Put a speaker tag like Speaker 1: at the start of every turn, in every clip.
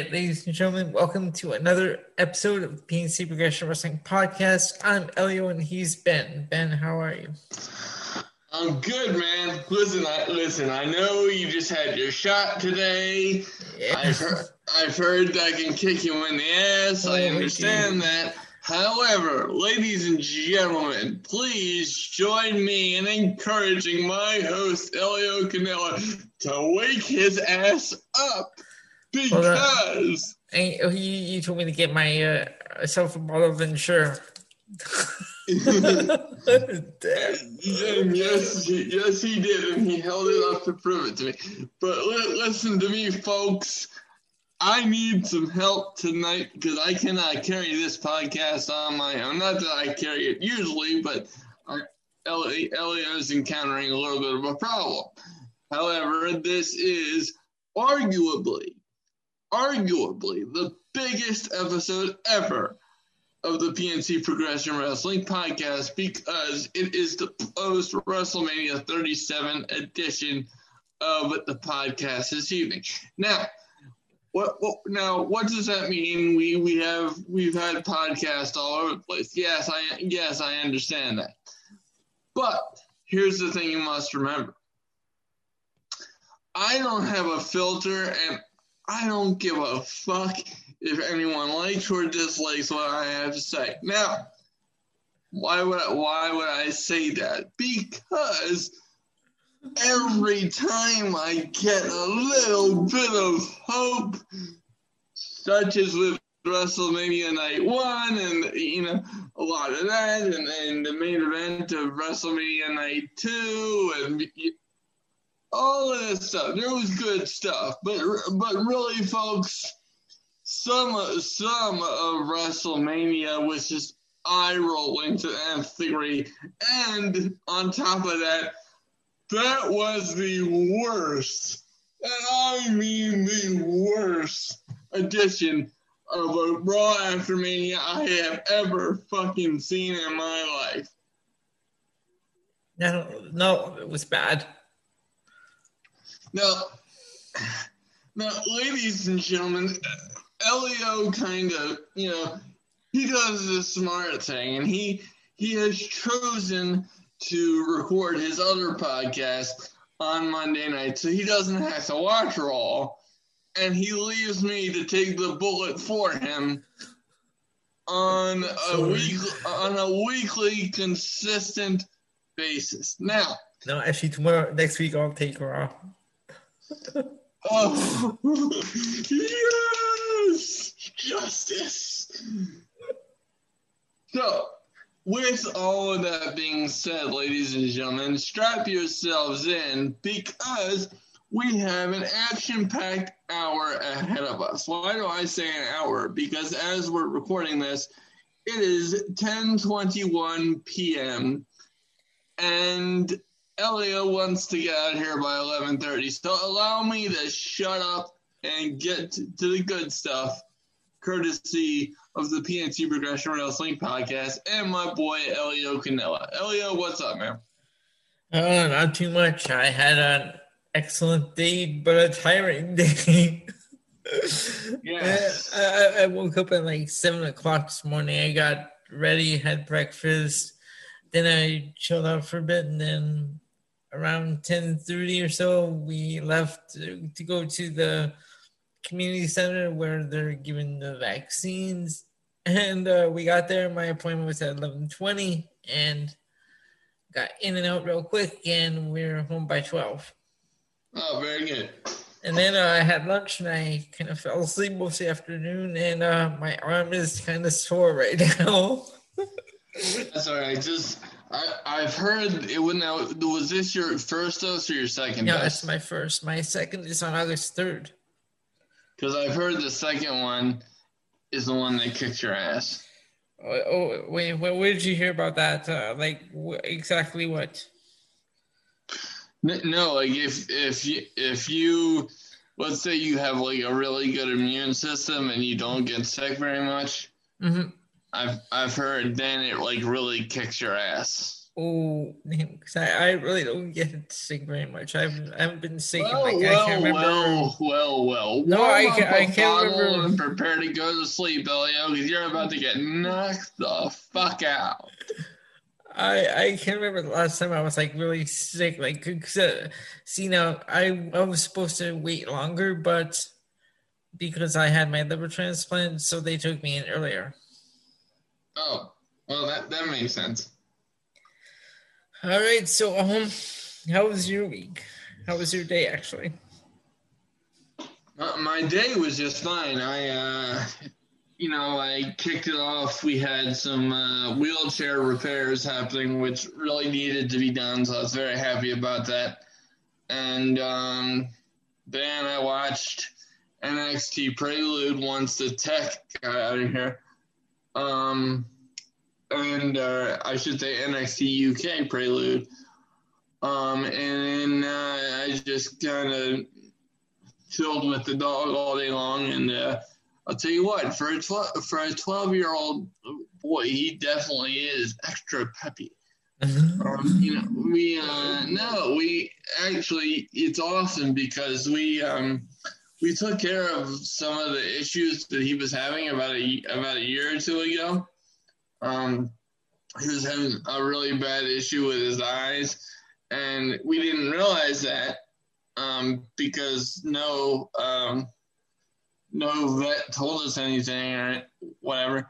Speaker 1: right, ladies and gentlemen, welcome to another episode of PNC Progression Wrestling Podcast. I'm Elio and he's Ben. Ben, how are you?
Speaker 2: I'm good, man. Listen, I listen. I know you just had your shot today. Yeah. I've heard, I've heard that can kick you in the ass. Oh, I understand that. However, ladies and gentlemen, please join me in encouraging my host Elio Canella to wake his ass up because
Speaker 1: well, uh, you, you told me to get my uh, self a bottle of Ensure.
Speaker 2: yes, yes, he did, and he held it up to prove it to me. But listen to me, folks. I need some help tonight because I cannot carry this podcast on my own. Not that I carry it usually, but Elliot is encountering a little bit of a problem. However, this is arguably, arguably the biggest episode ever of the PNC Progression Wrestling podcast because it is the post WrestleMania 37 edition of the podcast this evening. Now, what, what now? What does that mean? We we have we've had podcasts all over the place. Yes, I yes I understand that. But here's the thing you must remember. I don't have a filter, and I don't give a fuck if anyone likes or dislikes what I have to say. Now, why would I, why would I say that? Because every time I get a little bit of hope, such as with WrestleMania Night One, and you know a lot of that, and, and the main event of WrestleMania Night Two, and all of this stuff. There was good stuff, but but really, folks some some of WrestleMania was just eye rolling to nth degree, and on top of that, that was the worst, and I mean the worst edition of a Raw after Mania I have ever fucking seen in my life.
Speaker 1: No, no, it was bad.
Speaker 2: Now, now, ladies and gentlemen, Elio kind of, you know, he does the smart thing, and he he has chosen to record his other podcast on Monday night, so he doesn't have to watch Raw, and he leaves me to take the bullet for him on a week on a weekly consistent basis. Now,
Speaker 1: no, actually, tomorrow next week I'll take Raw.
Speaker 2: Oh, yes, justice. So, with all of that being said, ladies and gentlemen, strap yourselves in because we have an action packed hour ahead of us. Why do I say an hour? Because as we're recording this, it is 10:21 p.m. and Elio wants to get out here by 11:30. So allow me to shut up and get to the good stuff, courtesy of the PNC Progression Wrestling Podcast and my boy Elio Canella. Elio, what's up, man?
Speaker 1: Uh, not too much. I had an excellent day, but a tiring day. yeah. I, I woke up at like seven o'clock this morning. I got ready, had breakfast, then I chilled out for a bit, and then around 10.30 or so we left to, go to the community center where they're giving the vaccines. And uh, we got there my appointment was at 11.20 and got in and out real quick and we are home by 12
Speaker 2: oh very good.
Speaker 1: And then uh, i had lunch and i kind of fell asleep most of the afternoon and uh, my arm is kind of sore right now.
Speaker 2: That's all right. Just I, have heard it would now. Was this your first dose or your second? Dose?
Speaker 1: it's my first. My second is on August third.
Speaker 2: Because I've heard the second one is the one that kicks your ass.
Speaker 1: Oh, oh wait, where, where, did you hear about that? Uh, like wh- exactly what?
Speaker 2: No, like if if you if you let's say you have like a really good immune system and you don't get sick very much. Mm-hmm I've I've heard then it like really kicks your ass.
Speaker 1: Oh, because I, I really don't get sick very much. I've I haven't been sick. Well, like, well, I can't remember.
Speaker 2: well, well, well.
Speaker 1: No, I, can, I can't remember.
Speaker 2: And prepare to go to sleep, Elio, because you're about to get knocked the fuck out.
Speaker 1: I I can't remember the last time I was like really sick. Like, uh, see now, I I was supposed to wait longer, but because I had my liver transplant, so they took me in earlier.
Speaker 2: Oh, well, that that makes sense.
Speaker 1: All right. So, um, how was your week? How was your day, actually?
Speaker 2: Uh, my day was just fine. I, uh, you know, I kicked it off. We had some uh, wheelchair repairs happening, which really needed to be done. So I was very happy about that. And um, then I watched NXT Prelude once the tech got out of here. Um, and uh, I should say NXT UK Prelude. Um, and uh, I just kind of chilled with the dog all day long. And uh, I'll tell you what, for a tw- for a twelve year old boy, he definitely is extra peppy. um, you know, we uh, no, we actually it's awesome because we um, we took care of some of the issues that he was having about a about a year or two ago. Um, he was having a really bad issue with his eyes, and we didn't realize that um, because no um, no vet told us anything or whatever.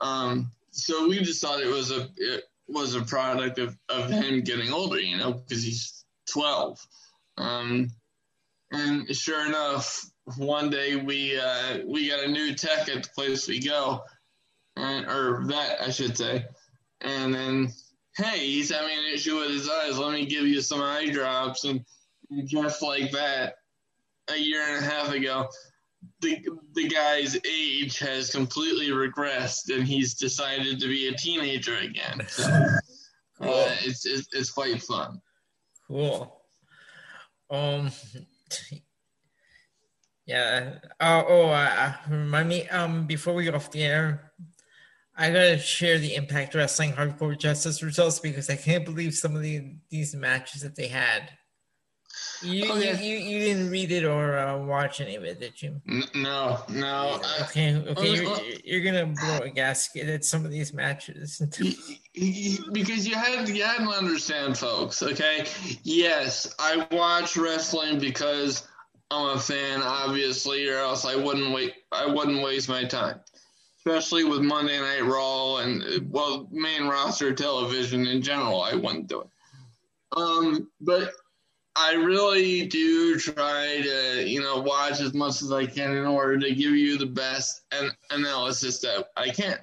Speaker 2: Um, so we just thought it was a it was a product of, of him getting older, you know, because he's twelve. And sure enough, one day we uh, we got a new tech at the place we go, and, or vet, I should say. And then, hey, he's having an issue with his eyes. Let me give you some eye drops. And just like that, a year and a half ago, the the guy's age has completely regressed, and he's decided to be a teenager again. So, cool. uh, it's, it's it's quite fun.
Speaker 1: Cool. Um. Yeah. Uh, oh, uh, remind me. Um, before we go off the air, I gotta share the Impact Wrestling Hardcore Justice results because I can't believe some of the these matches that they had. You oh, yeah. you, you, didn't read it or uh, watch any of it, did you?
Speaker 2: No, no.
Speaker 1: Okay, okay. You're, you're gonna blow a gasket at some of these matches
Speaker 2: because you had you had to understand, folks. Okay, yes, I watch wrestling because I'm a fan, obviously, or else I wouldn't wait. I wouldn't waste my time especially with Monday Night Raw and well, main roster television in general. I wouldn't do it. Um, but I really do try to, you know, watch as much as I can in order to give you the best an- analysis that I can.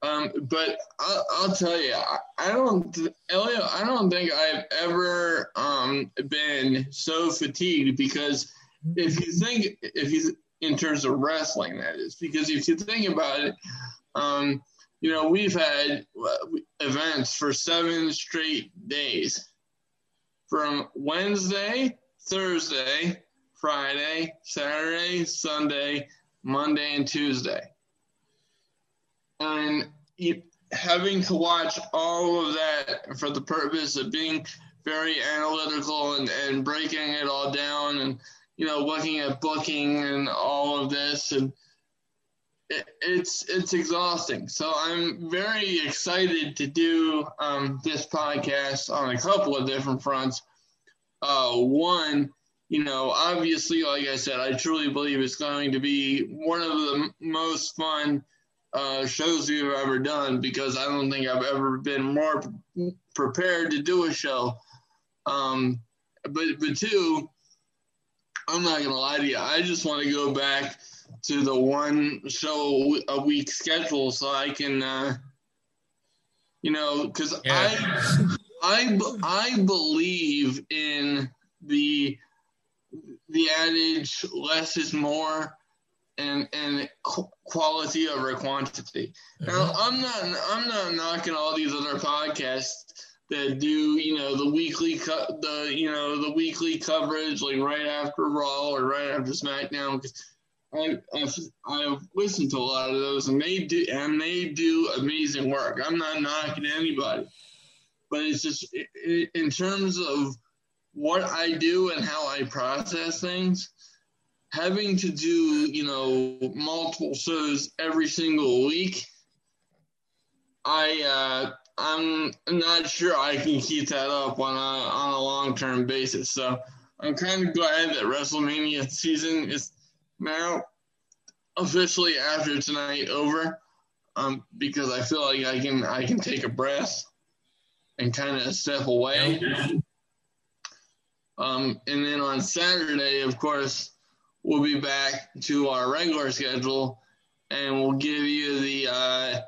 Speaker 2: Um, but I'll, I'll, tell you, I, don't, Elliot, I don't think I've ever um, been so fatigued because if you think, if you in terms of wrestling, that is. Because if you think about it, um, you know, we've had uh, events for seven straight days from Wednesday, Thursday, Friday, Saturday, Sunday, Monday, and Tuesday. And having to watch all of that for the purpose of being very analytical and, and breaking it all down and you know, looking at booking and all of this, and it's it's exhausting. So I'm very excited to do um, this podcast on a couple of different fronts. Uh, one, you know, obviously, like I said, I truly believe it's going to be one of the most fun uh, shows we've ever done because I don't think I've ever been more prepared to do a show. Um, but but two, I'm not gonna lie to you. I just want to go back to the one show a week schedule so I can, uh, you know, because yeah. I, I, I believe in the the adage less is more and and quality over quantity. Mm-hmm. Now I'm not I'm not knocking all these other podcasts that do you know the weekly co- the you know the weekly coverage like right after Raw or right after SmackDown because I I've, listened to a lot of those and they do and they do amazing work. I'm not knocking anybody, but it's just in terms of what I do and how I process things. Having to do, you know, multiple shows every single week, I uh, I'm not sure I can keep that up on a on a long term basis. So I'm kind of glad that WrestleMania season is now officially after tonight over, um, because I feel like I can I can take a breath and kind of step away. Um, and then on Saturday, of course, we'll be back to our regular schedule, and we'll give you the uh,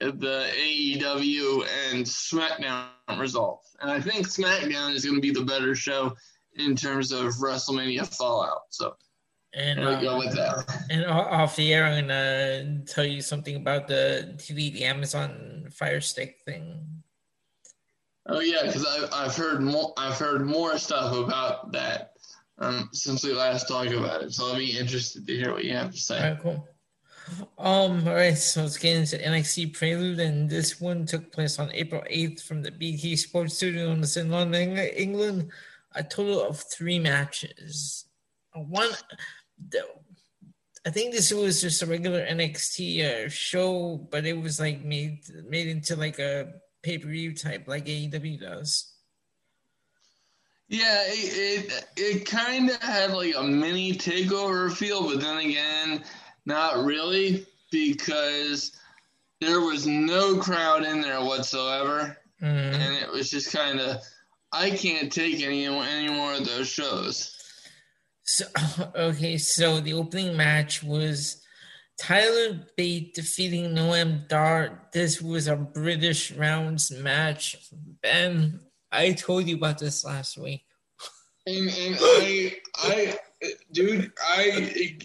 Speaker 2: the AEW and SmackDown results. And I think SmackDown is going to be the better show in terms of WrestleMania Fallout. So.
Speaker 1: And uh, go with that. And off the air, I'm gonna tell you something about the TV, the Amazon Fire Stick thing.
Speaker 2: Oh yeah, because I've I've heard more I've heard more stuff about that um, since we last talked about it. So I'll be interested to hear what you have to say.
Speaker 1: All right, cool. Um, all right, so let's get into NXT Prelude, and this one took place on April 8th from the BT Sports Studio in London, England. A total of three matches. One, I think this was just a regular NXT uh, show, but it was like made made into like a pay per view type, like AEW does.
Speaker 2: Yeah, it it, it kind of had like a mini takeover feel, but then again, not really because there was no crowd in there whatsoever, mm. and it was just kind of I can't take any any more of those shows.
Speaker 1: So okay, so the opening match was Tyler Bate defeating Noam Dar. This was a British rounds match. Ben, I told you about this last week.
Speaker 2: And, and I, I, dude, I,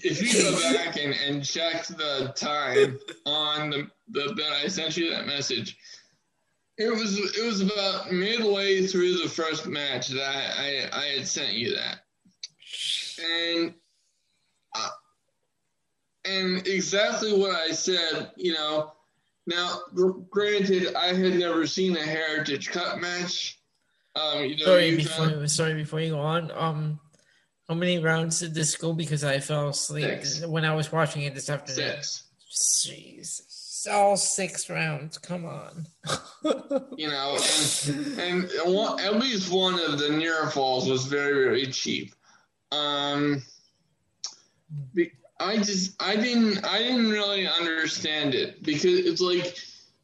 Speaker 2: if you go back and, and check the time on the, the that I sent you that message, it was it was about midway through the first match that I, I, I had sent you that and uh, and exactly what I said, you know. Now, granted, I had never seen a Heritage Cup match. Um, you know,
Speaker 1: sorry, before sorry before you go on. Um, how many rounds did this go? Because I fell asleep six. when I was watching it this afternoon. Six. Jesus, all six rounds. Come on.
Speaker 2: you know, and, and one, at least one of the near falls was very very cheap. Um, I just I didn't I didn't really understand it because it's like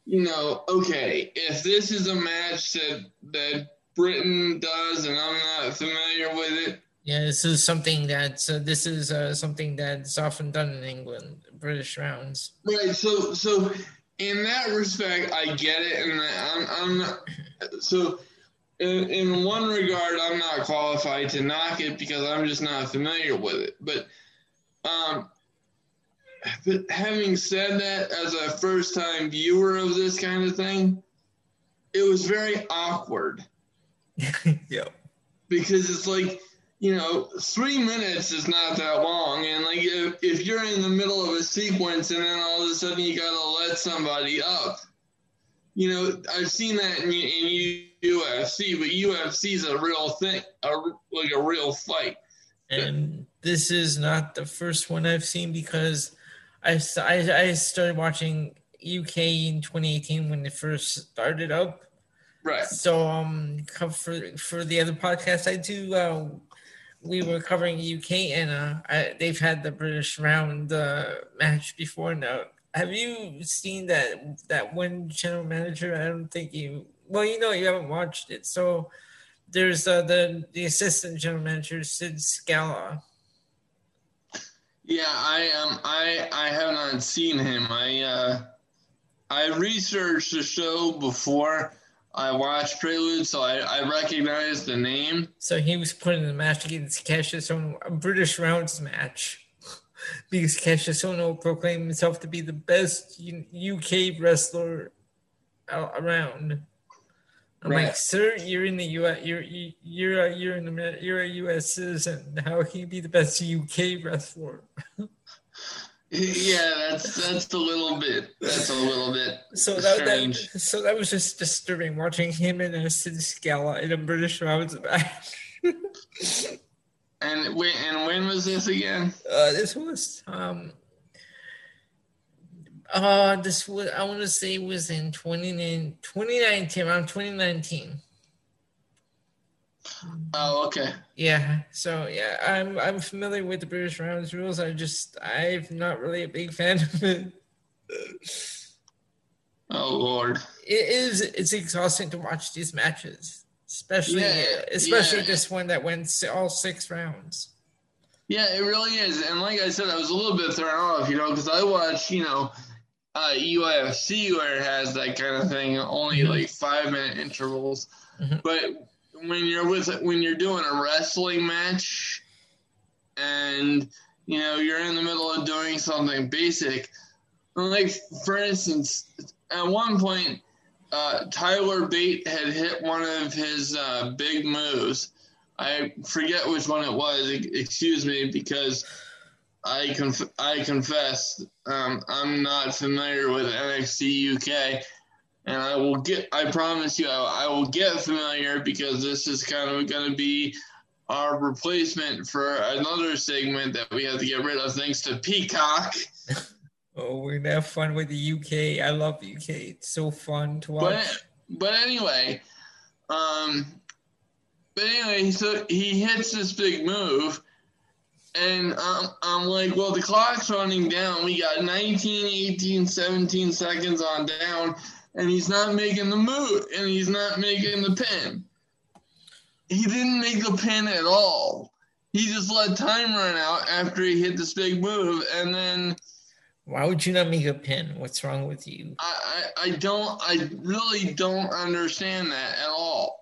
Speaker 2: you know okay if this is a match that that Britain does and I'm not familiar with it.
Speaker 1: Yeah, this is something that's uh, this is uh, something that's often done in England, British rounds.
Speaker 2: Right. So so in that respect, I get it, and I'm I'm not, so in, in one regard, I'm not qualified to knock it because I'm just not familiar with it. But, um, but having said that, as a first time viewer of this kind of thing, it was very awkward.
Speaker 1: yep.
Speaker 2: Because it's like, you know, three minutes is not that long. And like, if, if you're in the middle of a sequence and then all of a sudden you got to let somebody up, you know, I've seen that in, in UFC, but UFC is a real thing, a, like a real fight.
Speaker 1: And this is not the first one I've seen because I, I, I started watching UK in 2018 when it first started up.
Speaker 2: Right.
Speaker 1: So um, for for the other podcast I do, uh, we were covering UK and uh, I, they've had the British round uh, match before now have you seen that that one general manager? I don't think you. Well, you know, you haven't watched it. So there's uh, the the assistant general manager Sid Scala.
Speaker 2: Yeah, I um I I have not seen him. I uh I researched the show before I watched Prelude, so I, I recognize the name.
Speaker 1: So he was put in the match against Kassius on a British rounds match because Kassius Ohno proclaimed himself to be the best UK wrestler around. I'm right. like, sir, you're in the U.S. You're you're a, you're in the you're a U.S. citizen. How can you be the best UK wrestler?
Speaker 2: yeah, that's that's a little bit. That's a little bit
Speaker 1: so that, strange. That, so that was just disturbing watching him and a Sid Scala in a British Rounds match.
Speaker 2: and when and when was this again?
Speaker 1: Uh, this was um. Uh, this was I want to say was in 2019, around 2019.
Speaker 2: Oh, okay.
Speaker 1: Yeah. So yeah, I'm I'm familiar with the British rounds rules. I just I'm not really a big fan of it.
Speaker 2: Oh Lord.
Speaker 1: It is it's exhausting to watch these matches. Especially yeah, especially yeah. this one that went all six rounds.
Speaker 2: Yeah, it really is. And like I said, I was a little bit thrown off, you know, because I watch, you know, uh, UFC where it has that kind of thing, only mm-hmm. like five minute intervals. Mm-hmm. But when you're with when you're doing a wrestling match and you know you're in the middle of doing something basic like for instance at one point uh, tyler bate had hit one of his uh, big moves i forget which one it was excuse me because i conf- i confess um, i'm not familiar with nxt uk and I will get. I promise you, I, I will get familiar because this is kind of going to be our replacement for another segment that we have to get rid of thanks to Peacock.
Speaker 1: oh, we're gonna have fun with the UK. I love UK. It's so fun to watch.
Speaker 2: But, but anyway, um, but anyway, so he hits this big move. And I'm, I'm like, well, the clock's running down. We got 19, 18, 17 seconds on down and he's not making the move and he's not making the pin. He didn't make the pin at all. He just let time run out after he hit this big move and then
Speaker 1: why would you not make a pin? What's wrong with you?
Speaker 2: I, I, I don't I really don't understand that at all.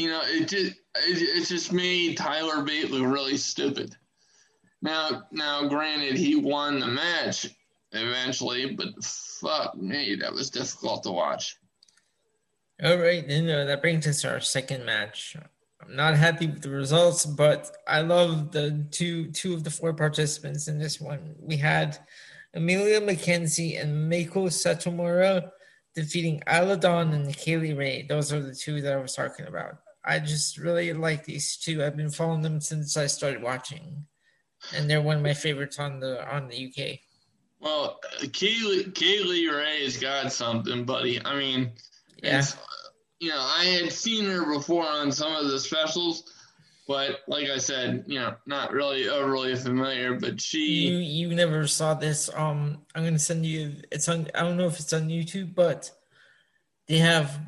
Speaker 2: You know, it just it, it just made Tyler Bate look really stupid. Now now granted he won the match eventually, but fuck me, that was difficult to watch.
Speaker 1: All right, then uh, that brings us to our second match. I'm not happy with the results, but I love the two two of the four participants in this one. We had Emilia McKenzie and Meiko Satomura defeating Isla Dawn and Kay Lee Ray. Those are the two that I was talking about. I just really like these two. I've been following them since I started watching, and they're one of my favorites on the on the UK.
Speaker 2: Well, Kaylee, Kay Lee Ray's got something, buddy. I mean, yeah. you know, I had seen her before on some of the specials, but like I said, you know, not really overly familiar. But she,
Speaker 1: you, you never saw this. Um, I'm gonna send you. It's on. I don't know if it's on YouTube, but they have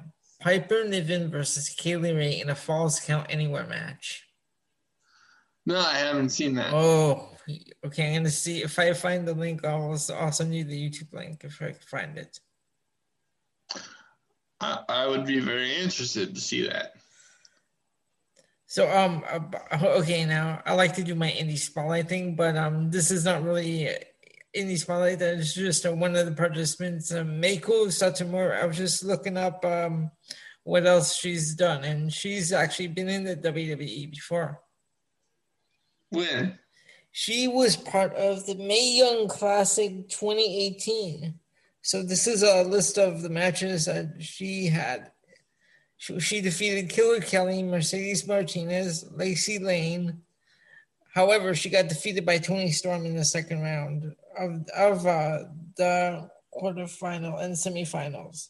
Speaker 1: Piper Niven versus Kay Lee Ray in a Falls Count Anywhere match.
Speaker 2: No, I haven't seen that.
Speaker 1: Oh, okay. I'm gonna see if I find the link. I'll I'll send you the YouTube link if I can find it.
Speaker 2: I, I would be very interested to see that.
Speaker 1: So um okay now I like to do my indie spotlight thing, but um this is not really indie spotlight. That is just uh, one of the participants, um, Meiko Satomura. I was just looking up um what else she's done, and she's actually been in the WWE before.
Speaker 2: When?
Speaker 1: She was part of the Mae Young Classic 2018. So this is a list of the matches that she had. She, she defeated Killer Kelly, Mercedes Martinez, Lacey Lane. However, she got defeated by Toni Storm in the second round of, of uh, the quarterfinal and semifinals.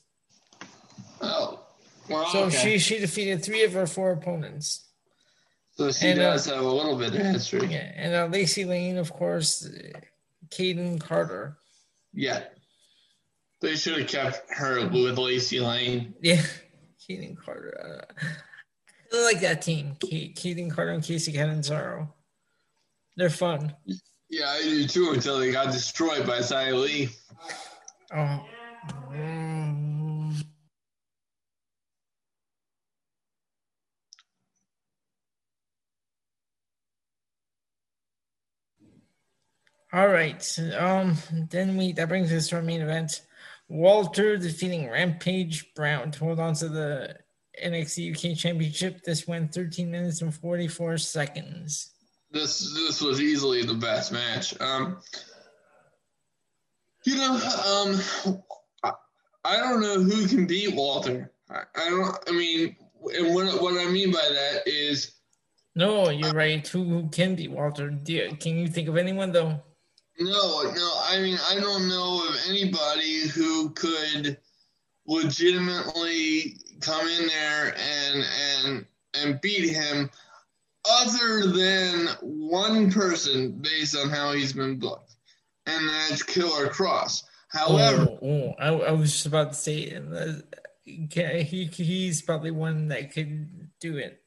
Speaker 2: Oh, well,
Speaker 1: so okay. she she defeated three of her four opponents.
Speaker 2: So she and, uh, does uh, have a little bit of history.
Speaker 1: Yeah, and uh, Lacey Lane, of course, Kayden Carter.
Speaker 2: Yeah, they should have kept her with Lacey Lane.
Speaker 1: Yeah, Kayden Carter. Uh, I like that team, Kayden Carter and Kacy Catanzaro. They're fun.
Speaker 2: Yeah, I do too until they got destroyed by Xia Li.
Speaker 1: Oh. Mm. All right. Um. Then we that brings us to our main event. Walter defeating Rampage Brown to hold on to the NXT UK Championship. This went 13 minutes and 44 seconds.
Speaker 2: This this was easily the best match. Um, you know, um, I, I don't know who can beat Walter. I, I don't. I mean, and what what I mean by that is.
Speaker 1: No, you're right. Who, who can beat Walter? You, can you think of anyone though?
Speaker 2: No, no. I mean, I don't know of anybody who could legitimately come in there and and and beat him other than one person based on how he's been booked, and that's Killer Kross. However,
Speaker 1: oh, oh I, I, was just about to say uh, he he's probably one that could do it.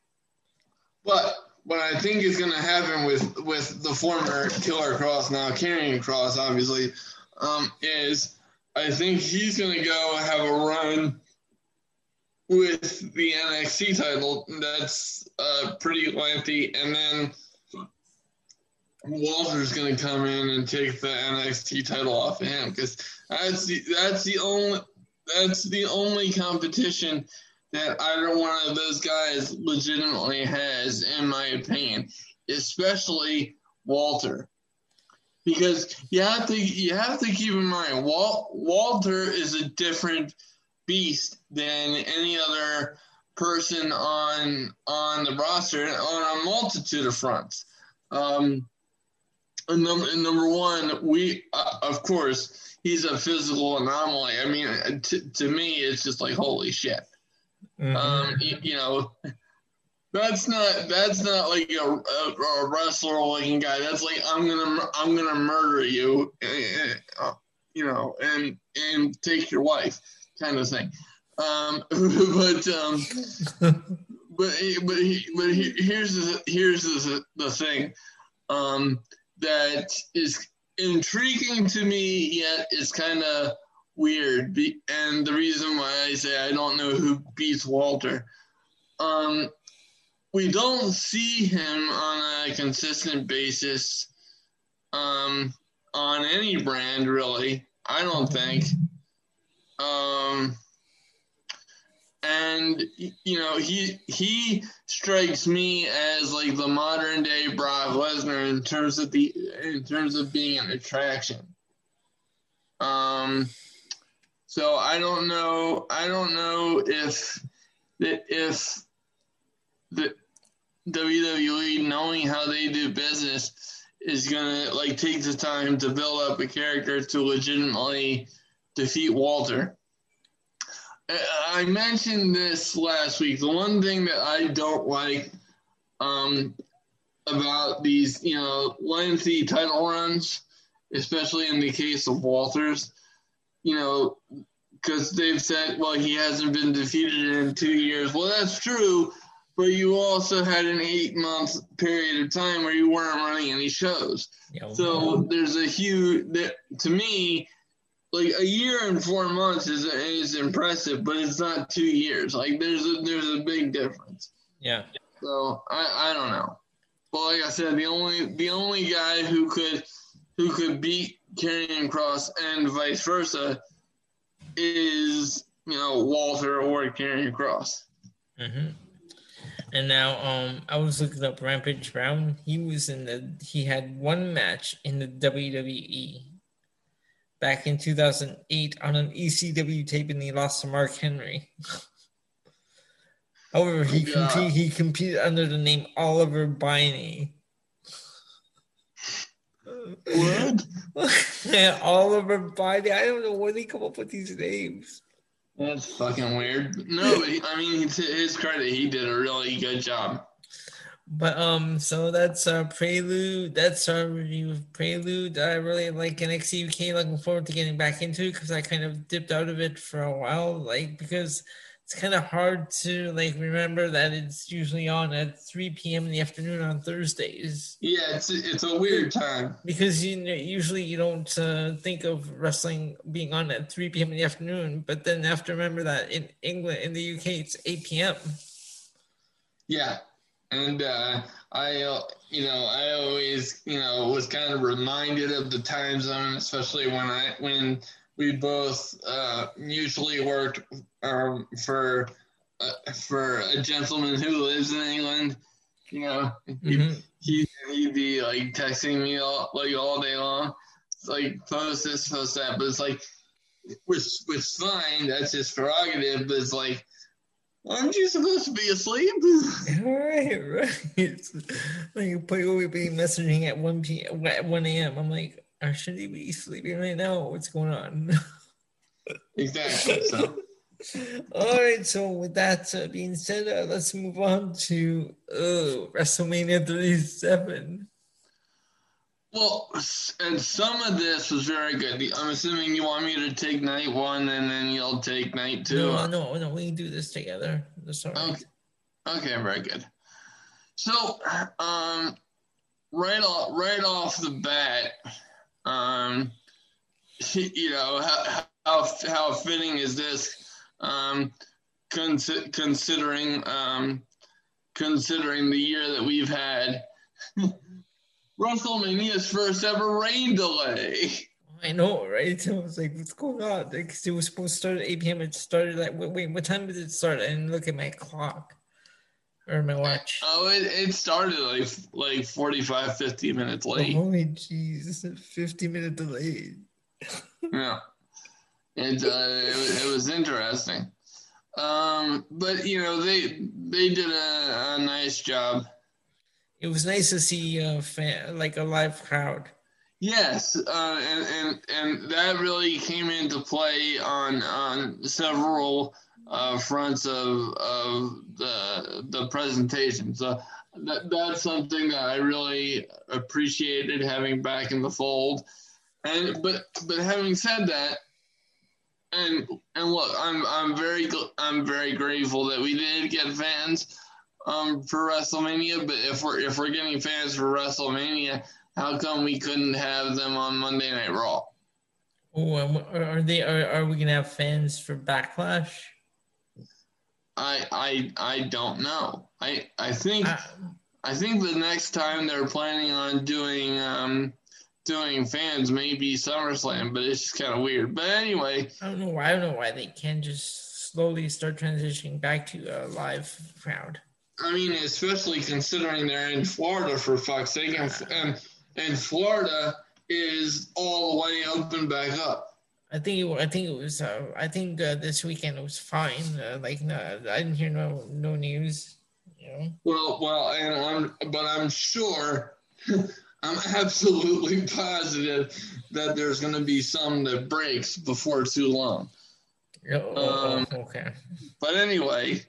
Speaker 2: But what I think is going to happen with with the former Killer Kross now Karrion Kross, obviously, um, is I think he's going to go have a run with the NXT title that's uh, pretty lengthy, and then Walter's going to come in and take the NXT title off of him because that's the that's the only that's the only competition that either one of those guys legitimately has, in my opinion, especially Walter. Because you have to you have to keep in mind Walt, Walter is a different beast than any other person on on the roster on a multitude of fronts. Um, and number, and number one, we uh, of course he's a physical anomaly. I mean, t- to me, it's just like holy shit. Mm-hmm. Um, you, you, know, that's not that's not like a, a, a wrestler looking guy. That's like I'm gonna I'm gonna murder you, uh, you know, and and take your wife kind of thing. Um, but um, but but but here's the here's the the thing um, that is intriguing to me yet is kind of weird. And the reason why I say I don't know who beats Walter, um, we don't see him on a consistent basis um, on any brand, really. I don't think. Um, and you know he he strikes me as like the modern day Brock Lesnar in terms of the in terms of being an attraction. Um, so I don't know. I don't know if if the WWE knowing how they do business is gonna like take the time to build up a character to legitimately defeat Walter. I mentioned this last week. The one thing that I don't like um, about these, you know, lengthy title runs, especially in the case of Walters, you know, because they've said, well, he hasn't been defeated in two years. Well, that's true, but you also had an eight month period of time where you weren't running any shows. Yeah, so there's a huge, that, to me, like a year and four months is is impressive, but it's not two years. Like there's a, there's a big difference.
Speaker 1: Yeah.
Speaker 2: So I I don't know. But like I said, the only the only guy who could who could beat Karrion Kross and vice versa is you know Walter or Karrion Kross.
Speaker 1: Mm-hmm. And now, um, I was looking up Rampage Brown. He was in the. He had one match in the WWE back in 2008 on an ECW tape, and he lost to Mark Henry. However, he oh yeah. compete, he competed under the name Oliver Biney.
Speaker 2: What?
Speaker 1: Oliver Biney. I don't know where they come up with these names.
Speaker 2: That's fucking weird. No, but he, I mean, to his credit, he did a really good job.
Speaker 1: But um, so that's our prelude. That's our review of prelude. I really like NXT UK. Looking forward to getting back into it because I kind of dipped out of it for a while, like because it's kind of hard to like remember that it's usually on at 3 p.m. in the afternoon on Thursdays.
Speaker 2: Yeah, it's it's a weird time
Speaker 1: because you know, usually you don't uh, think of wrestling being on at 3 p.m. in the afternoon, but then you have to remember that in England, in the UK, it's 8 p.m.
Speaker 2: Yeah, and uh, I, uh, you know, I always, you know, was kind of reminded of the time zone, especially when I when we both uh, mutually worked um, for uh, for a gentleman who lives in England, You know, mm-hmm. he he'd be like texting me all like all day long, like post this, post that. But it's like, which which fine, that's his prerogative. But it's like, aren't you supposed to be asleep?
Speaker 1: right, right. Like people would be messaging at one p at one a.m. I'm like, or should he be sleeping right now? What's going on?
Speaker 2: exactly. So.
Speaker 1: All right. So with that uh, being said, uh, let's move on to uh, WrestleMania 37.
Speaker 2: Well, and some of this was very good. I'm assuming you want me to take night one and then you'll take night two.
Speaker 1: No, no, no. We can do this together. That's all right.
Speaker 2: Okay. Okay, very good. So, um, right off, right off the bat, um, you know, how, how, how fitting is this, um, con- considering, um, considering the year that we've had WrestleMania's first ever rain delay.
Speaker 1: I know, right? I was like, what's going on? Because it was supposed to start at 8 p.m. It started like, wait, wait, what time did it start? I didn't look at my clock or my watch.
Speaker 2: Oh, it, it started like like 45, 50 minutes late.
Speaker 1: Holy jeez, 50 minute delay.
Speaker 2: yeah. It, uh, it, it was interesting. Um, but you know they they did a, a nice job
Speaker 1: it was nice to see a fan, like a live crowd.
Speaker 2: Yes, uh, and, and and that really came into play on on several uh, fronts of of the the presentation. So that that's something that I really appreciated having back in the fold. And but but having said that, and and look, I'm I'm very I'm very grateful that we did get fans um, for WrestleMania, but if we're if we're getting fans for WrestleMania, how come we couldn't have them on Monday Night Raw?
Speaker 1: Oh, are they? Are, are we gonna have fans for Backlash?
Speaker 2: I I I don't know. I I think uh, I think the next time they're planning on doing um doing fans may be SummerSlam, but it's just kind of weird. But anyway,
Speaker 1: I don't know why. I don't know why they can't just slowly start transitioning back to a live crowd.
Speaker 2: I mean, especially considering they're in Florida for fuck's sake, and, and, and Florida is all the way open back up.
Speaker 1: I think it, I think it was uh, I think uh, this weekend it was fine. Uh, like no, I didn't hear no no news. You know.
Speaker 2: Well, well, and I'm but I'm sure. I'm absolutely positive that there's going to be some that breaks before too long.
Speaker 1: Oh, um, okay.
Speaker 2: But anyway,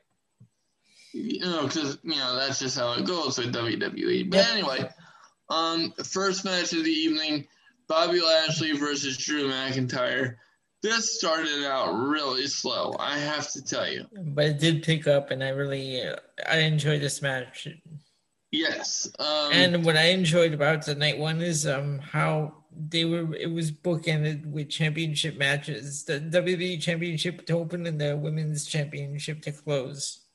Speaker 2: you know, because you know that's just how it goes with WWE. But anyway, um, first match of the evening: Bobby Lashley versus Drew McIntyre. This started out really slow, I have to tell you.
Speaker 1: But it did pick up, and I really uh, I enjoyed this match.
Speaker 2: Yes. Um,
Speaker 1: and what I enjoyed about the night one is um how they were it was bookended with championship matches. The WWE championship to open and the women's championship to close.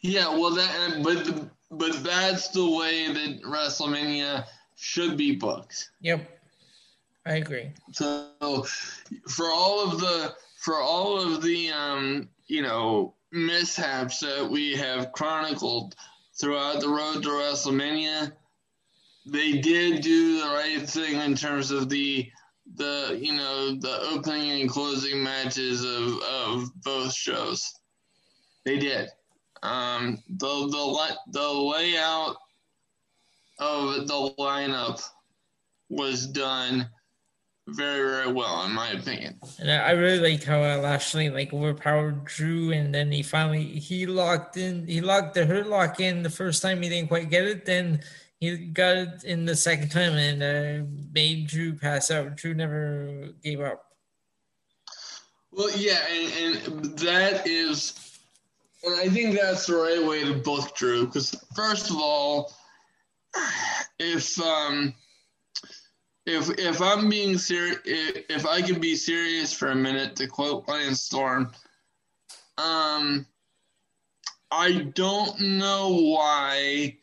Speaker 2: Yeah, well, that but but that's the way that WrestleMania should be booked.
Speaker 1: Yep, I agree.
Speaker 2: So for all of the for all of the um you know mishaps that we have chronicled throughout the road to WrestleMania, they did do the right thing in terms of the the you know the opening and closing matches of of both shows. They did. Um, the the the layout of the lineup was done very very well in my opinion.
Speaker 1: And I really like how uh, Lashley like overpowered Drew, and then he finally he locked in he locked the hurt lock in the first time he didn't quite get it. Then he got it in the second time and uh, made Drew pass out. Drew never gave up.
Speaker 2: Well, yeah, and, and that is and I think that's the right way to book Drew because first of all, if um, if if I'm being serious, if I can be serious for a minute, to quote Lance Storm, um, I don't know why.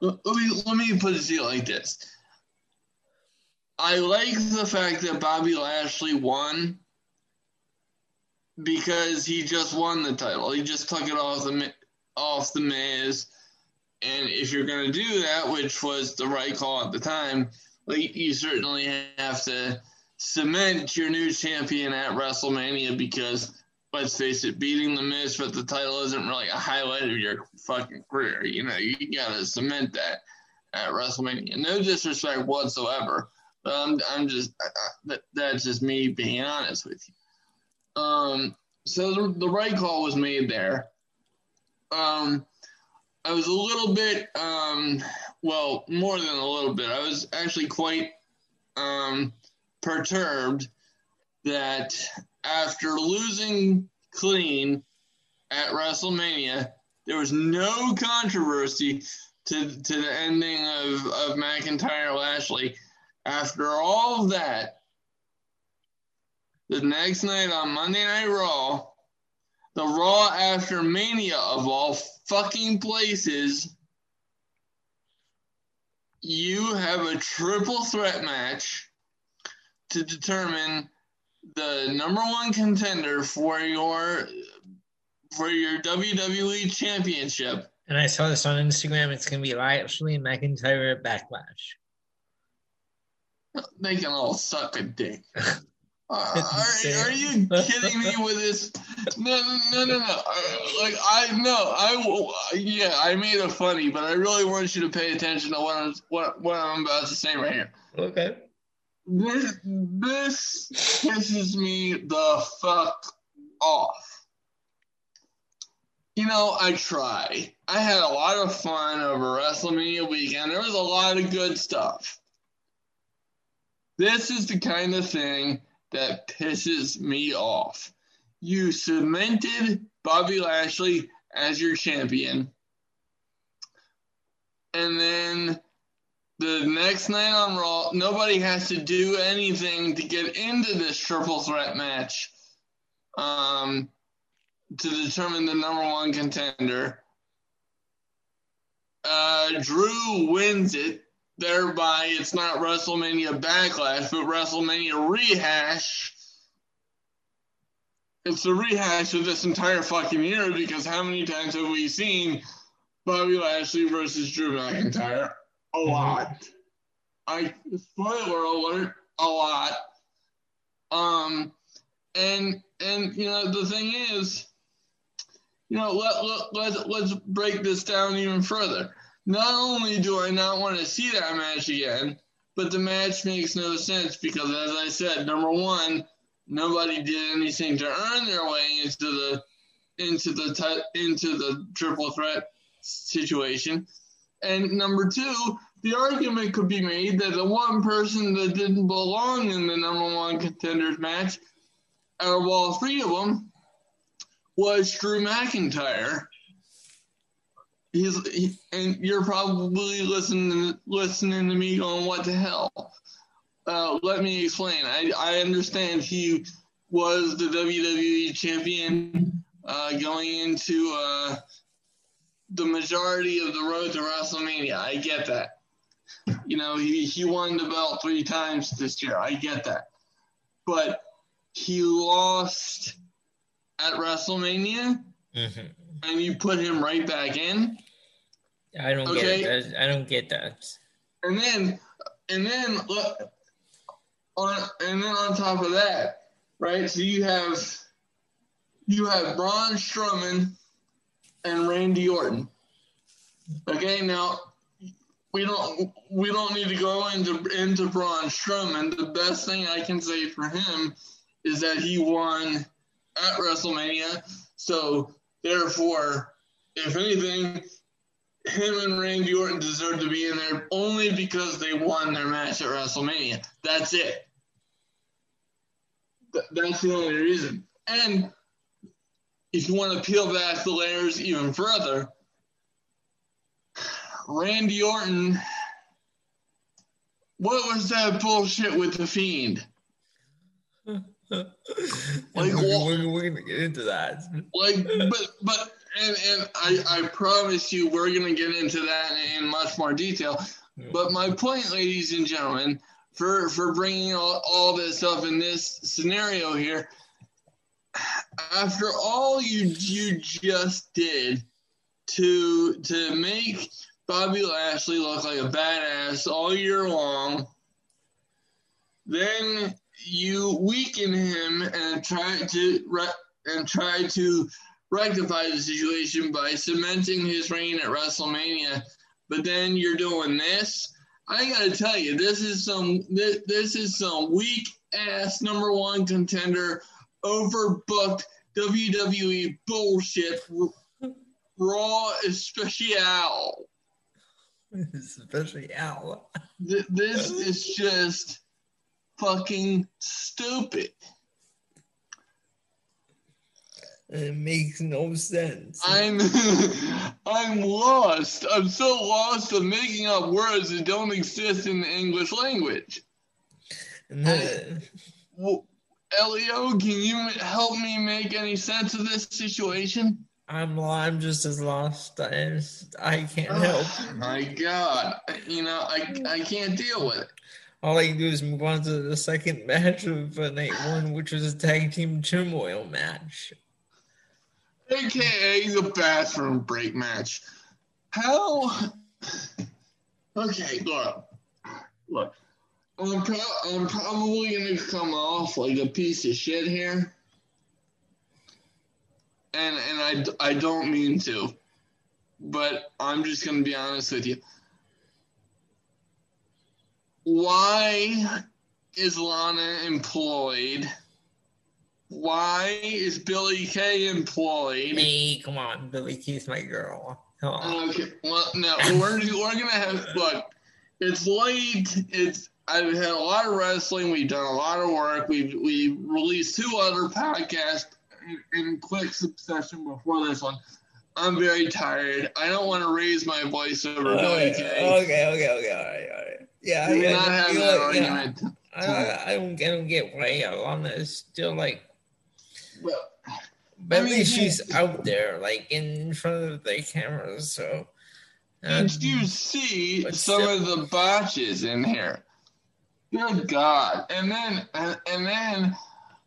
Speaker 2: Let me let me put it to you like this. I like the fact that Bobby Lashley won because he just won the title. He just took it off the off the Miz. And if you're going to do that, which was the right call at the time, like you certainly have to cement your new champion at WrestleMania because let's face it, beating the Miz for the title isn't really a highlight of your fucking career. You know, you gotta cement that at WrestleMania. No disrespect whatsoever, but I'm I'm just I, I, that's just me being honest with you. Um, so the, right call was made there. Um, I was a little bit, um, well, more than a little bit. I was actually quite um, perturbed that after losing clean at WrestleMania, there was no controversy to, to the ending of, of McIntyre Lashley. After all of that, the next night on Monday Night Raw, the Raw after Mania of all fucking places, you have a triple threat match to determine the number one contender for your for your WWE championship.
Speaker 1: And I saw this on Instagram. It's gonna be Lashley McIntyre at Backlash.
Speaker 2: They can all suck a dick. Uh, are, are, you kidding me with this? No, no, no, no. Uh, like I know, I yeah, I made it funny, but I really want you to pay attention to what I'm what, what I'm about to say right here.
Speaker 1: Okay.
Speaker 2: This this pisses me the fuck off. You know, I try. I had a lot of fun over WrestleMania weekend. There was a lot of good stuff. This is the kind of thing that pisses me off. You cemented Bobby Lashley as your champion. And then the next night on Raw, nobody has to do anything to get into this triple threat match um, to determine the number one contender. Uh, Drew wins it thereby it's not WrestleMania Backlash, but WrestleMania Rehash. It's the rehash of this entire fucking year because how many times have we seen Bobby Lashley versus Drew McIntyre? A lot. I spoiler alert, a lot. Um, and and you know the thing is, you know let let let's let's break this down even further not only do I not want to see that match again, but the match makes no sense because, as I said, number one, nobody did anything to earn their way into the into the into the triple threat situation, and number two, the argument could be made that the one person that didn't belong in the number one contenders match out of all three of them was Drew McIntyre he's he, and you're probably listening listening to me going, "What the hell?" Uh, let me explain. I I understand he was the WWE champion uh, going into uh, the majority of the road to WrestleMania. I get that. You know, he, he won the belt three times this year. I get that. But he lost at WrestleMania mm-hmm. And you put him right back in.
Speaker 1: I don't okay? get it. I don't get that.
Speaker 2: And then, and then, on and then on top of that, right? So you have you have Braun Strowman and Randy Orton. Okay, now we don't we don't need to go into into Braun Strowman. The best thing I can say for him is that he won at WrestleMania. So therefore, if anything, him and Randy Orton deserve to be in there only because they won their match at WrestleMania. That's it. Th- that's the only reason. And if you want to peel back the layers even further, Randy Orton, what was that bullshit with the Fiend?
Speaker 1: Like, we're, we're, gonna get into that.
Speaker 2: Like, but but and and I, I promise you we're going to get into that in much more detail. But my point, ladies and gentlemen, for for bringing all, all this up in this scenario here, after all you you just did to to make Bobby Lashley look like a badass all year long. Then you weaken him and try to and try to rectify the situation by cementing his reign at WrestleMania. But then you're doing this. I gotta tell you, this is some this, this is some weak ass number one contender, overbooked WWE bullshit. Raw especial.
Speaker 1: Special.
Speaker 2: This is just fucking stupid.
Speaker 1: It makes no sense.
Speaker 2: I'm I'm lost. I'm so lost of making up words that don't exist in the English language. I, well, Elio, can you help me make any sense of this situation?
Speaker 1: I'm I'm just as lost as I can't oh help.
Speaker 2: Oh, my God, you know I I can't deal with it.
Speaker 1: All I can do is move on to the second match of uh, night one, which was a tag team turmoil match
Speaker 2: aka the bathroom break match. How? Okay, look, look. I'm, pro- I'm probably gonna come off like a piece of shit here, and and I I don't mean to, but I'm just gonna be honest with you. Why is Lana employed? Why is Billie Kay employed?
Speaker 1: Hey, come on, Billie Kay's my girl. Come on.
Speaker 2: Okay, well, no, we're we're gonna have look. It's late. It's I've had a lot of wrestling. We've done a lot of work. We've we released two other podcasts in, in quick succession before this one. I'm very tired. I don't want to raise my voice over
Speaker 1: okay, Billie Kay. Uh, okay, okay, okay, all right, all right. Yeah, We're yeah, not having an argument. Yeah. I, I, don't, I don't get why Alana is still like well, but at least she's out there, like in front of the cameras. So,
Speaker 2: um, did you see some still, of the botches in here? Good God! And then, and, and then,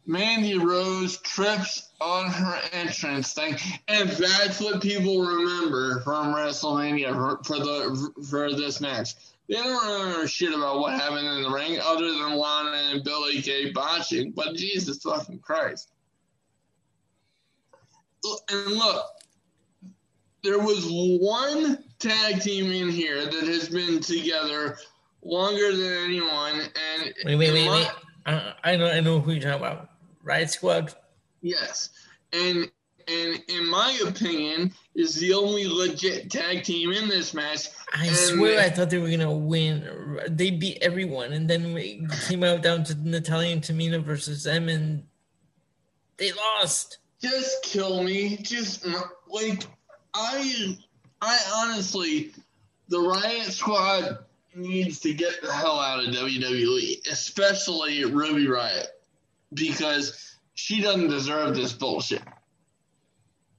Speaker 2: Mandy Rose trips on her entrance thing, and that's what people remember from WrestleMania for, for the for this match. They don't remember shit about what happened in the ring other than Lana and Billie Kay botching. But Jesus fucking Christ! and look, there was one tag team in here that has been together longer than anyone. And
Speaker 1: wait, wait, wait, my, wait. I, I know, I know who you're talking about. Riot Squad.
Speaker 2: Yes, and and in my opinion, is the only legit tag team in this match.
Speaker 1: I and swear, I thought they were gonna win. They beat everyone, and then we came out down to Natalya and Tamina versus them, and they lost
Speaker 2: just kill me. Just like I, I honestly, the Riot Squad needs to get the hell out of WWE, especially Ruby Riot, because she doesn't deserve this bullshit.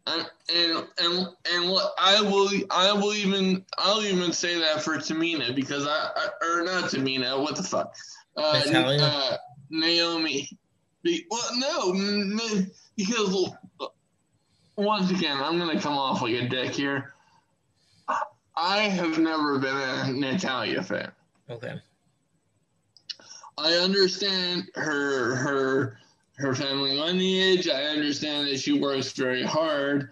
Speaker 2: And and and and what I will I will even I'll even say that for Tamina because I, I or not Tamina what the fuck uh, uh, Naomi. Well, no, because once again, I'm going to come off like a dick here. I have never been a Natalya fan.
Speaker 1: Okay.
Speaker 2: I understand her her her family lineage. I understand that she works very hard,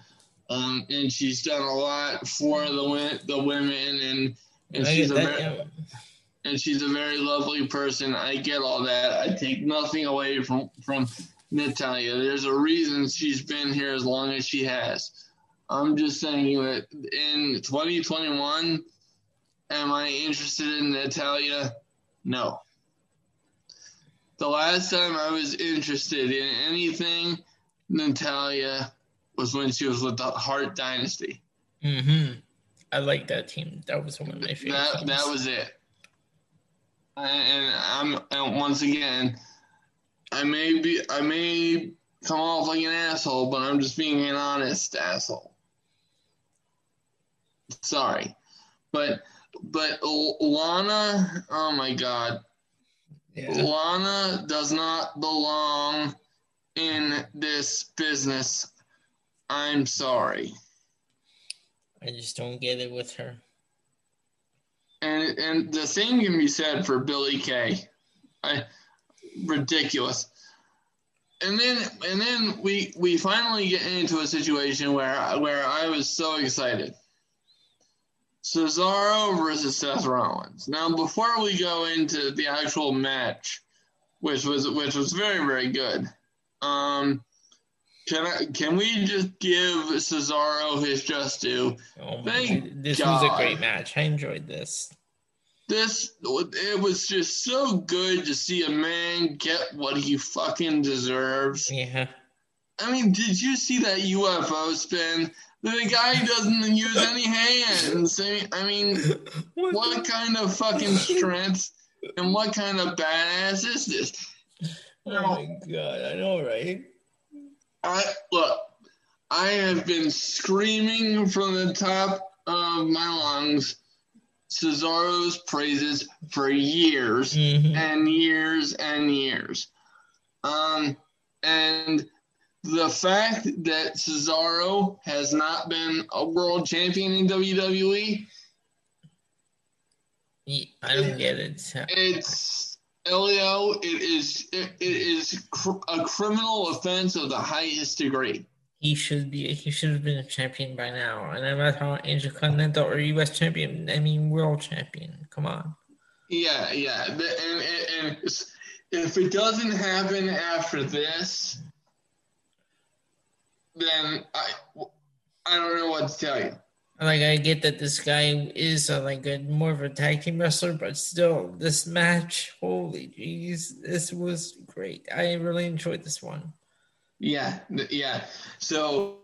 Speaker 2: um, and she's done a lot for the the women, and and she's a very, and she's a very lovely person. I get all that. I take nothing away from from Natalya. There's a reason she's been here as long as she has. I'm just saying that in 2021, am I interested in Natalya? No. The last time I was interested in anything Natalya was when she was with the Hart Dynasty.
Speaker 1: Mm-hmm. I like that team. That was one of my favorite.
Speaker 2: That that was it. And I'm and once again, I may be, I may come off like an asshole, but I'm just being an honest asshole. Sorry, but but Lana, oh my god, yeah. Lana does not belong in this business. I'm sorry.
Speaker 1: I just don't get it with her.
Speaker 2: And and the same can be said for Billie Kay. I ridiculous. And then and then we we finally get into a situation where where I was so excited. Cesaro versus Seth Rollins. Now before we go into the actual match, which was which was very very good. Um, can I, can we just give Cesaro his just due?
Speaker 1: Oh Thank this God. was a great match. I enjoyed this.
Speaker 2: This it was just so good to see a man get what he fucking deserves.
Speaker 1: Yeah.
Speaker 2: I mean, did you see that UFO spin? The guy doesn't use any hands. I mean, what, what kind of fucking strength and what kind of badass is this?
Speaker 1: Oh my god, I know, right?
Speaker 2: I look, I have been screaming from the top of my lungs Cesaro's praises for years mm-hmm. and years and years. Um, and the fact that Cesaro has not been a world champion in WWE,
Speaker 1: I don't get it.
Speaker 2: It's Elio, it is it, it is cr- a criminal offense of the highest degree.
Speaker 1: He should be. He should have been a champion by now. And I'm not talking about Intercontinental or U.S. champion. I mean, world champion. Come on.
Speaker 2: Yeah, yeah. And, and, and if it doesn't happen after this, then I I don't know what to tell you.
Speaker 1: Like I get that this guy is a, like a more of a tag team wrestler, but still, this match, holy jeez, this was great. I really enjoyed this one.
Speaker 2: Yeah, yeah. So,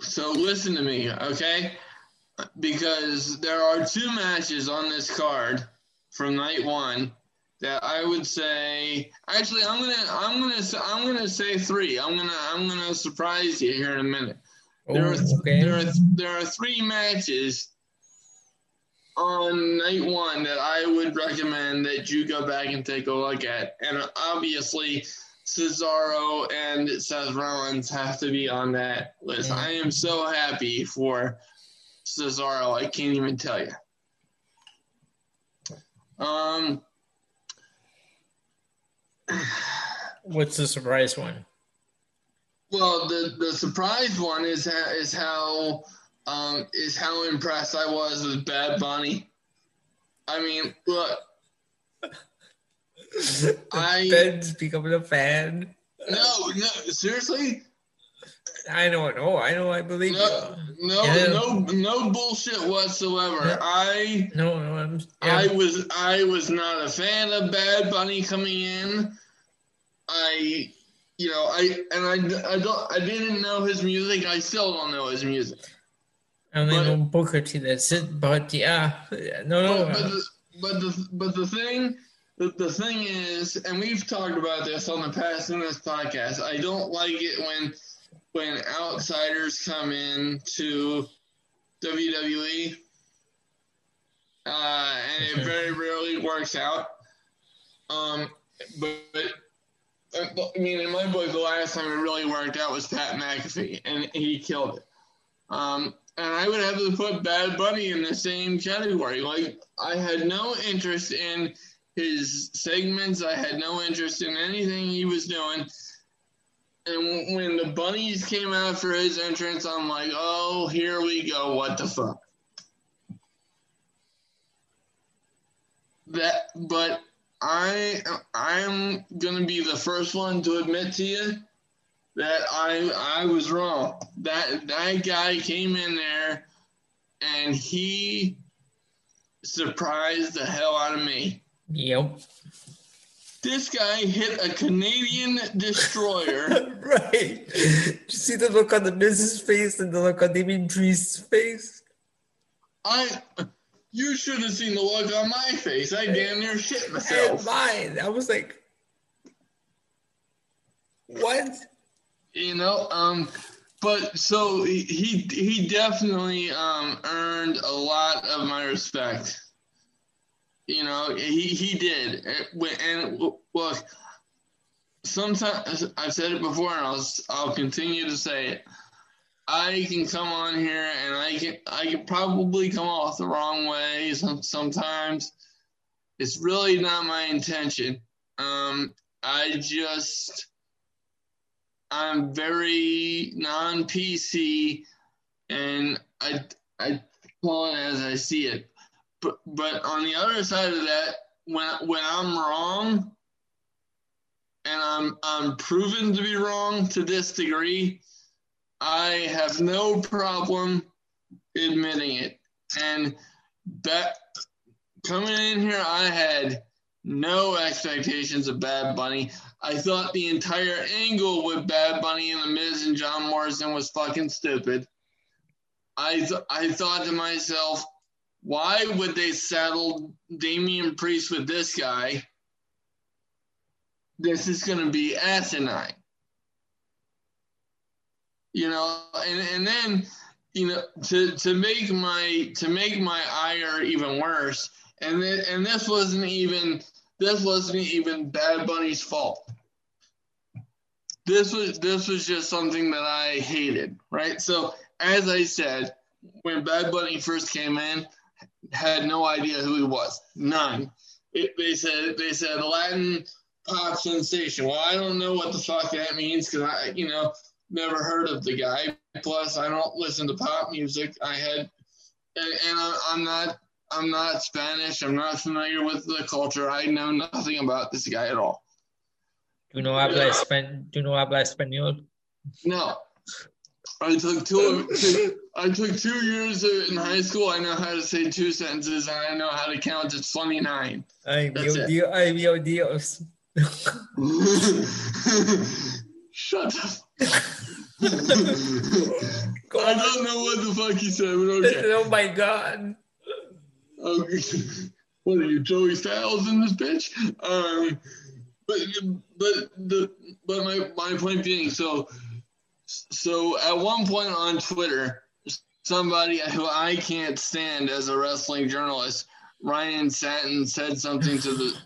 Speaker 2: so listen to me, okay? Because there are two matches on this card from night one that I would say. Actually, I'm gonna, I'm gonna, I'm gonna say three. I'm gonna, I'm gonna surprise you here in a minute. There are oh, okay. there are there are three matches on night one that I would recommend that you go back and take a look at, and obviously Cesaro and Seth Rollins have to be on that list. Mm. I am so happy for Cesaro. I can't even tell you. Um,
Speaker 1: what's the surprise one?
Speaker 2: Well, the the surprise one is is how um, is how impressed I was with Bad Bunny. I mean, look,
Speaker 1: I Ben's becoming a fan.
Speaker 2: No, no, seriously.
Speaker 1: I don't know. I know. I believe
Speaker 2: no, you. No, yeah. no, no bullshit whatsoever. Yeah. I
Speaker 1: no, no. I'm,
Speaker 2: yeah. I was, I was not a fan of Bad Bunny coming in. I you know, I and I, I don't I didn't know his music. I still don't know his music.
Speaker 1: Only but, Booker T. That's it. But yeah, no, no.
Speaker 2: But, but, the, but the but the thing the, the thing is, and we've talked about this on the past in this podcast. I don't like it when when outsiders come in to WWE, uh, and it very rarely works out. Um, but, but I mean, in my book, the last time it really worked out was Pat McAfee, and he killed it. Um, and I would have to put Bad Bunny in the same category. Like, I had no interest in his segments. I had no interest in anything he was doing. And when the bunnies came out for his entrance, I'm like, oh, here we go. What the fuck? That, but I I'm gonna be the first one to admit to you that I I was wrong. That that guy came in there and he surprised the hell out of me.
Speaker 1: Yep.
Speaker 2: This guy hit a Canadian destroyer.
Speaker 1: right. Did you see the look on the Miz's face and the look on Damian Priest's face?
Speaker 2: I you should have seen the look on my face. I damn near shit myself.
Speaker 1: And mine. I was like, what?
Speaker 2: You know, um, but so he he definitely um earned a lot of my respect. You know, he he did, and look, sometimes I've said it before, and I'll I'll continue to say it. I can come on here and I can I can probably come off the wrong way some, sometimes. It's really not my intention. Um, I just I'm very non PC, and I I call it as I see it. But but on the other side of that, when when I'm wrong, and I'm I'm proven to be wrong to this degree, I have no problem admitting it. And that coming in here, I had no expectations of Bad Bunny. I thought the entire angle with Bad Bunny and The Miz and John Morrison was fucking stupid. I th- I thought to myself, why would they saddle Damian Priest with this guy? This is going to be asinine. You know, and and then you know to to make my to make my ire even worse, and then, and this wasn't even this wasn't even Bad Bunny's fault. This was this was just something that I hated, right? So as I said, when Bad Bunny first came in, had no idea who he was, none. It, they said they said Latin pop sensation. Well, I don't know what the fuck that means because I, you know, never heard of the guy. Plus, I don't listen to pop music. I had, and, and I, I'm not I'm not Spanish. I'm not familiar with the culture. I know nothing about this guy at all.
Speaker 1: Do no habla. Espan- do no habla español?
Speaker 2: No. I took two, two. I took two years in high school. I know how to say two sentences, and I know how to count to twenty nine.
Speaker 1: Ay, Dios, Dios, ay, Dios, Dios.
Speaker 2: Shut up. I don't know what the fuck he said, but okay.
Speaker 1: Oh my god.
Speaker 2: Okay. What are you, Joey Styles in this bitch? Um, but but the but my my point being, so so at one point on Twitter, somebody who I can't stand as a wrestling journalist, Ryan Satin, said something to the.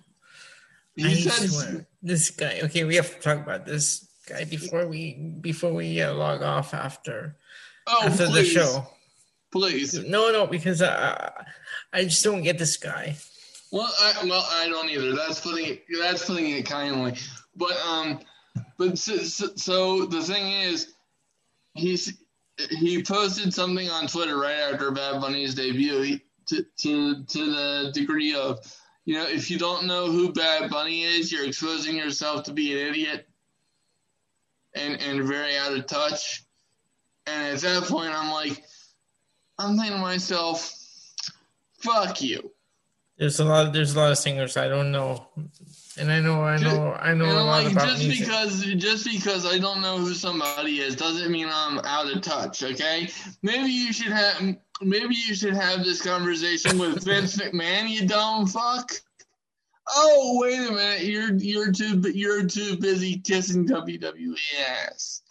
Speaker 1: He I said, swear. "This guy." Okay, we have to talk about this guy before we before we uh, log off after
Speaker 2: oh,
Speaker 1: after
Speaker 2: please.
Speaker 1: the show.
Speaker 2: Please.
Speaker 1: No, no, because I I just don't get this guy.
Speaker 2: Well, I, well, I don't either. That's putting it, that's putting it kindly. But um, but so, so the thing is, he's he posted something on Twitter right after Bad Bunny's debut he, to to to the degree of, you know, if you don't know who Bad Bunny is, you're exposing yourself to be an idiot and and very out of touch. And at that point, I'm like, I'm thinking to myself, fuck you.
Speaker 1: There's a lot. There's a lot of singers I don't know, and I know, I know, I know a lot like, about
Speaker 2: just
Speaker 1: music.
Speaker 2: because just because I don't know who somebody is doesn't mean I'm out of touch. Okay, maybe you should have maybe you should have this conversation with Vince McMahon. You dumb fuck. Oh wait a minute, you're you're too you're too busy kissing WWE ass.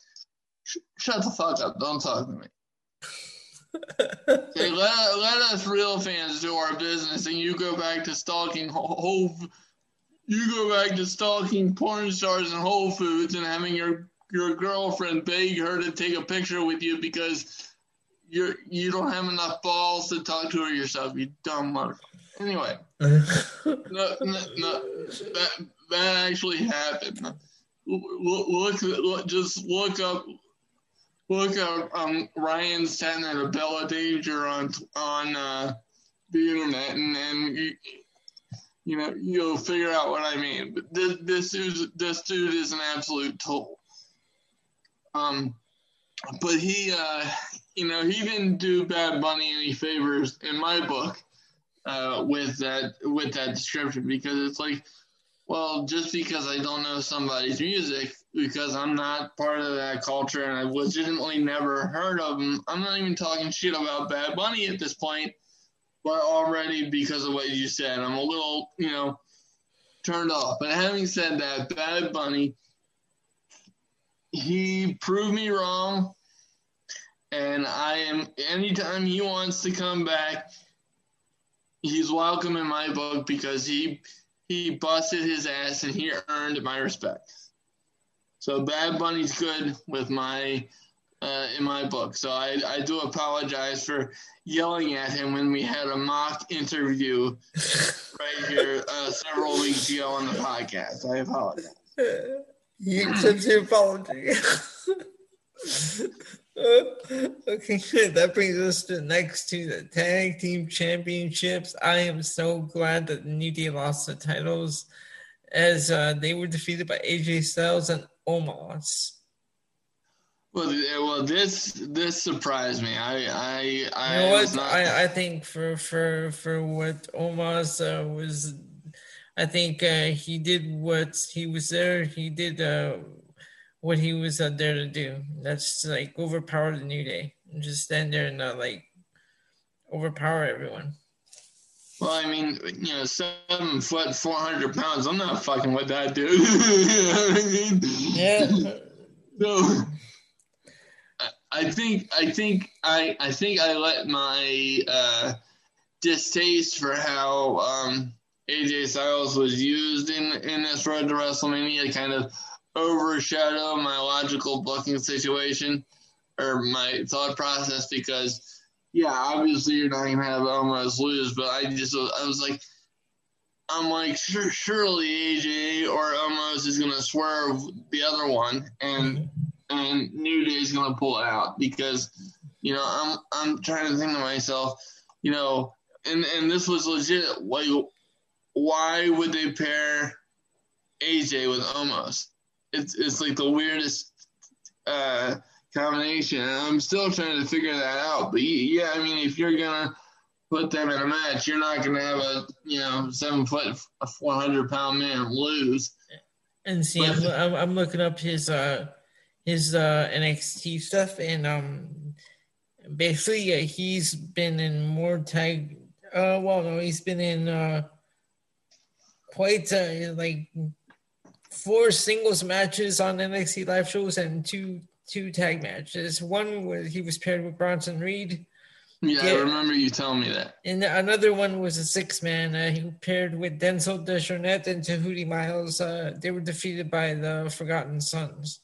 Speaker 2: Shut the fuck up! Don't talk to me hey, let, let us real fans do our business and you go back to stalking whole you go back to stalking porn stars and Whole Foods and having your your girlfriend beg her to take a picture with you because you're you don't have enough balls to talk to her yourself, you dumb motherfucker. Anyway, no, no, no, that that actually happened. Look, look, look, just look up look up um, Ryan Satin and Bella Danger on on uh, the internet, and, and you, you know you'll figure out what I mean. But this this dude this dude is an absolute tool. Um, but he uh, you know he didn't do Bad Bunny any favors in my book uh, with that with that description because it's like well, just because I don't know somebody's music, because I'm not part of that culture and I've legitimately never heard of them, I'm not even talking shit about Bad Bunny at this point, but already because of what you said, I'm a little, you know, turned off. But having said that, Bad Bunny, he proved me wrong. And I am, anytime he wants to come back, he's welcome in my book because he he busted his ass and he earned my respect. So Bad Bunny's good with my uh, in my book. So I, I do apologize for yelling at him when we had a mock interview right here uh, several weeks ago on the podcast. I apologize.
Speaker 1: Your apology. okay, that brings us to next to the tag team championships. I am so glad that the New Day lost the titles as uh, they were defeated by AJ Styles and Omos.
Speaker 2: Well, well, this this surprised me. I I I
Speaker 1: you know what? Not... I, I think for for for what Omos uh, was, I think uh, he did what he was there. He did uh, what he was uh, there to do. That's like overpower the New Day and just stand there and uh, like overpower everyone.
Speaker 2: Well, I mean, you know, seven foot, four hundred pounds. I'm not fucking with that dude. you know I mean? Yeah. So I think I think I I think I let my uh, distaste for how um, AJ Styles was used in in this road to WrestleMania kind of overshadow my logical booking situation or my thought process because yeah, obviously you're not gonna have Omos lose, but I just I was like. I'm like, sure, surely AJ or Omos is gonna swerve the other one, and and New Day's gonna pull out because you know I'm I'm trying to think to myself, you know, and and this was legit. Like, why would they pair AJ with Omos? It's it's like the weirdest uh, combination. And I'm still trying to figure that out. But yeah, I mean, if you're gonna put them in a match, you're not gonna have a you know seven foot, a 400 pound man lose.
Speaker 1: And see, but, I'm, I'm looking up his uh his uh, NXT stuff, and um, basically uh, he's been in more tag. Uh, well, no, he's been in uh, quite uh, like four singles matches on NXT live shows and two two tag matches. One was he was paired with Bronson Reed.
Speaker 2: Yeah, yeah, I remember you telling me that.
Speaker 1: And another one was a six man. Uh, he paired with Denzel Dejournette and Tehuti Miles. Uh, they were defeated by the Forgotten Sons.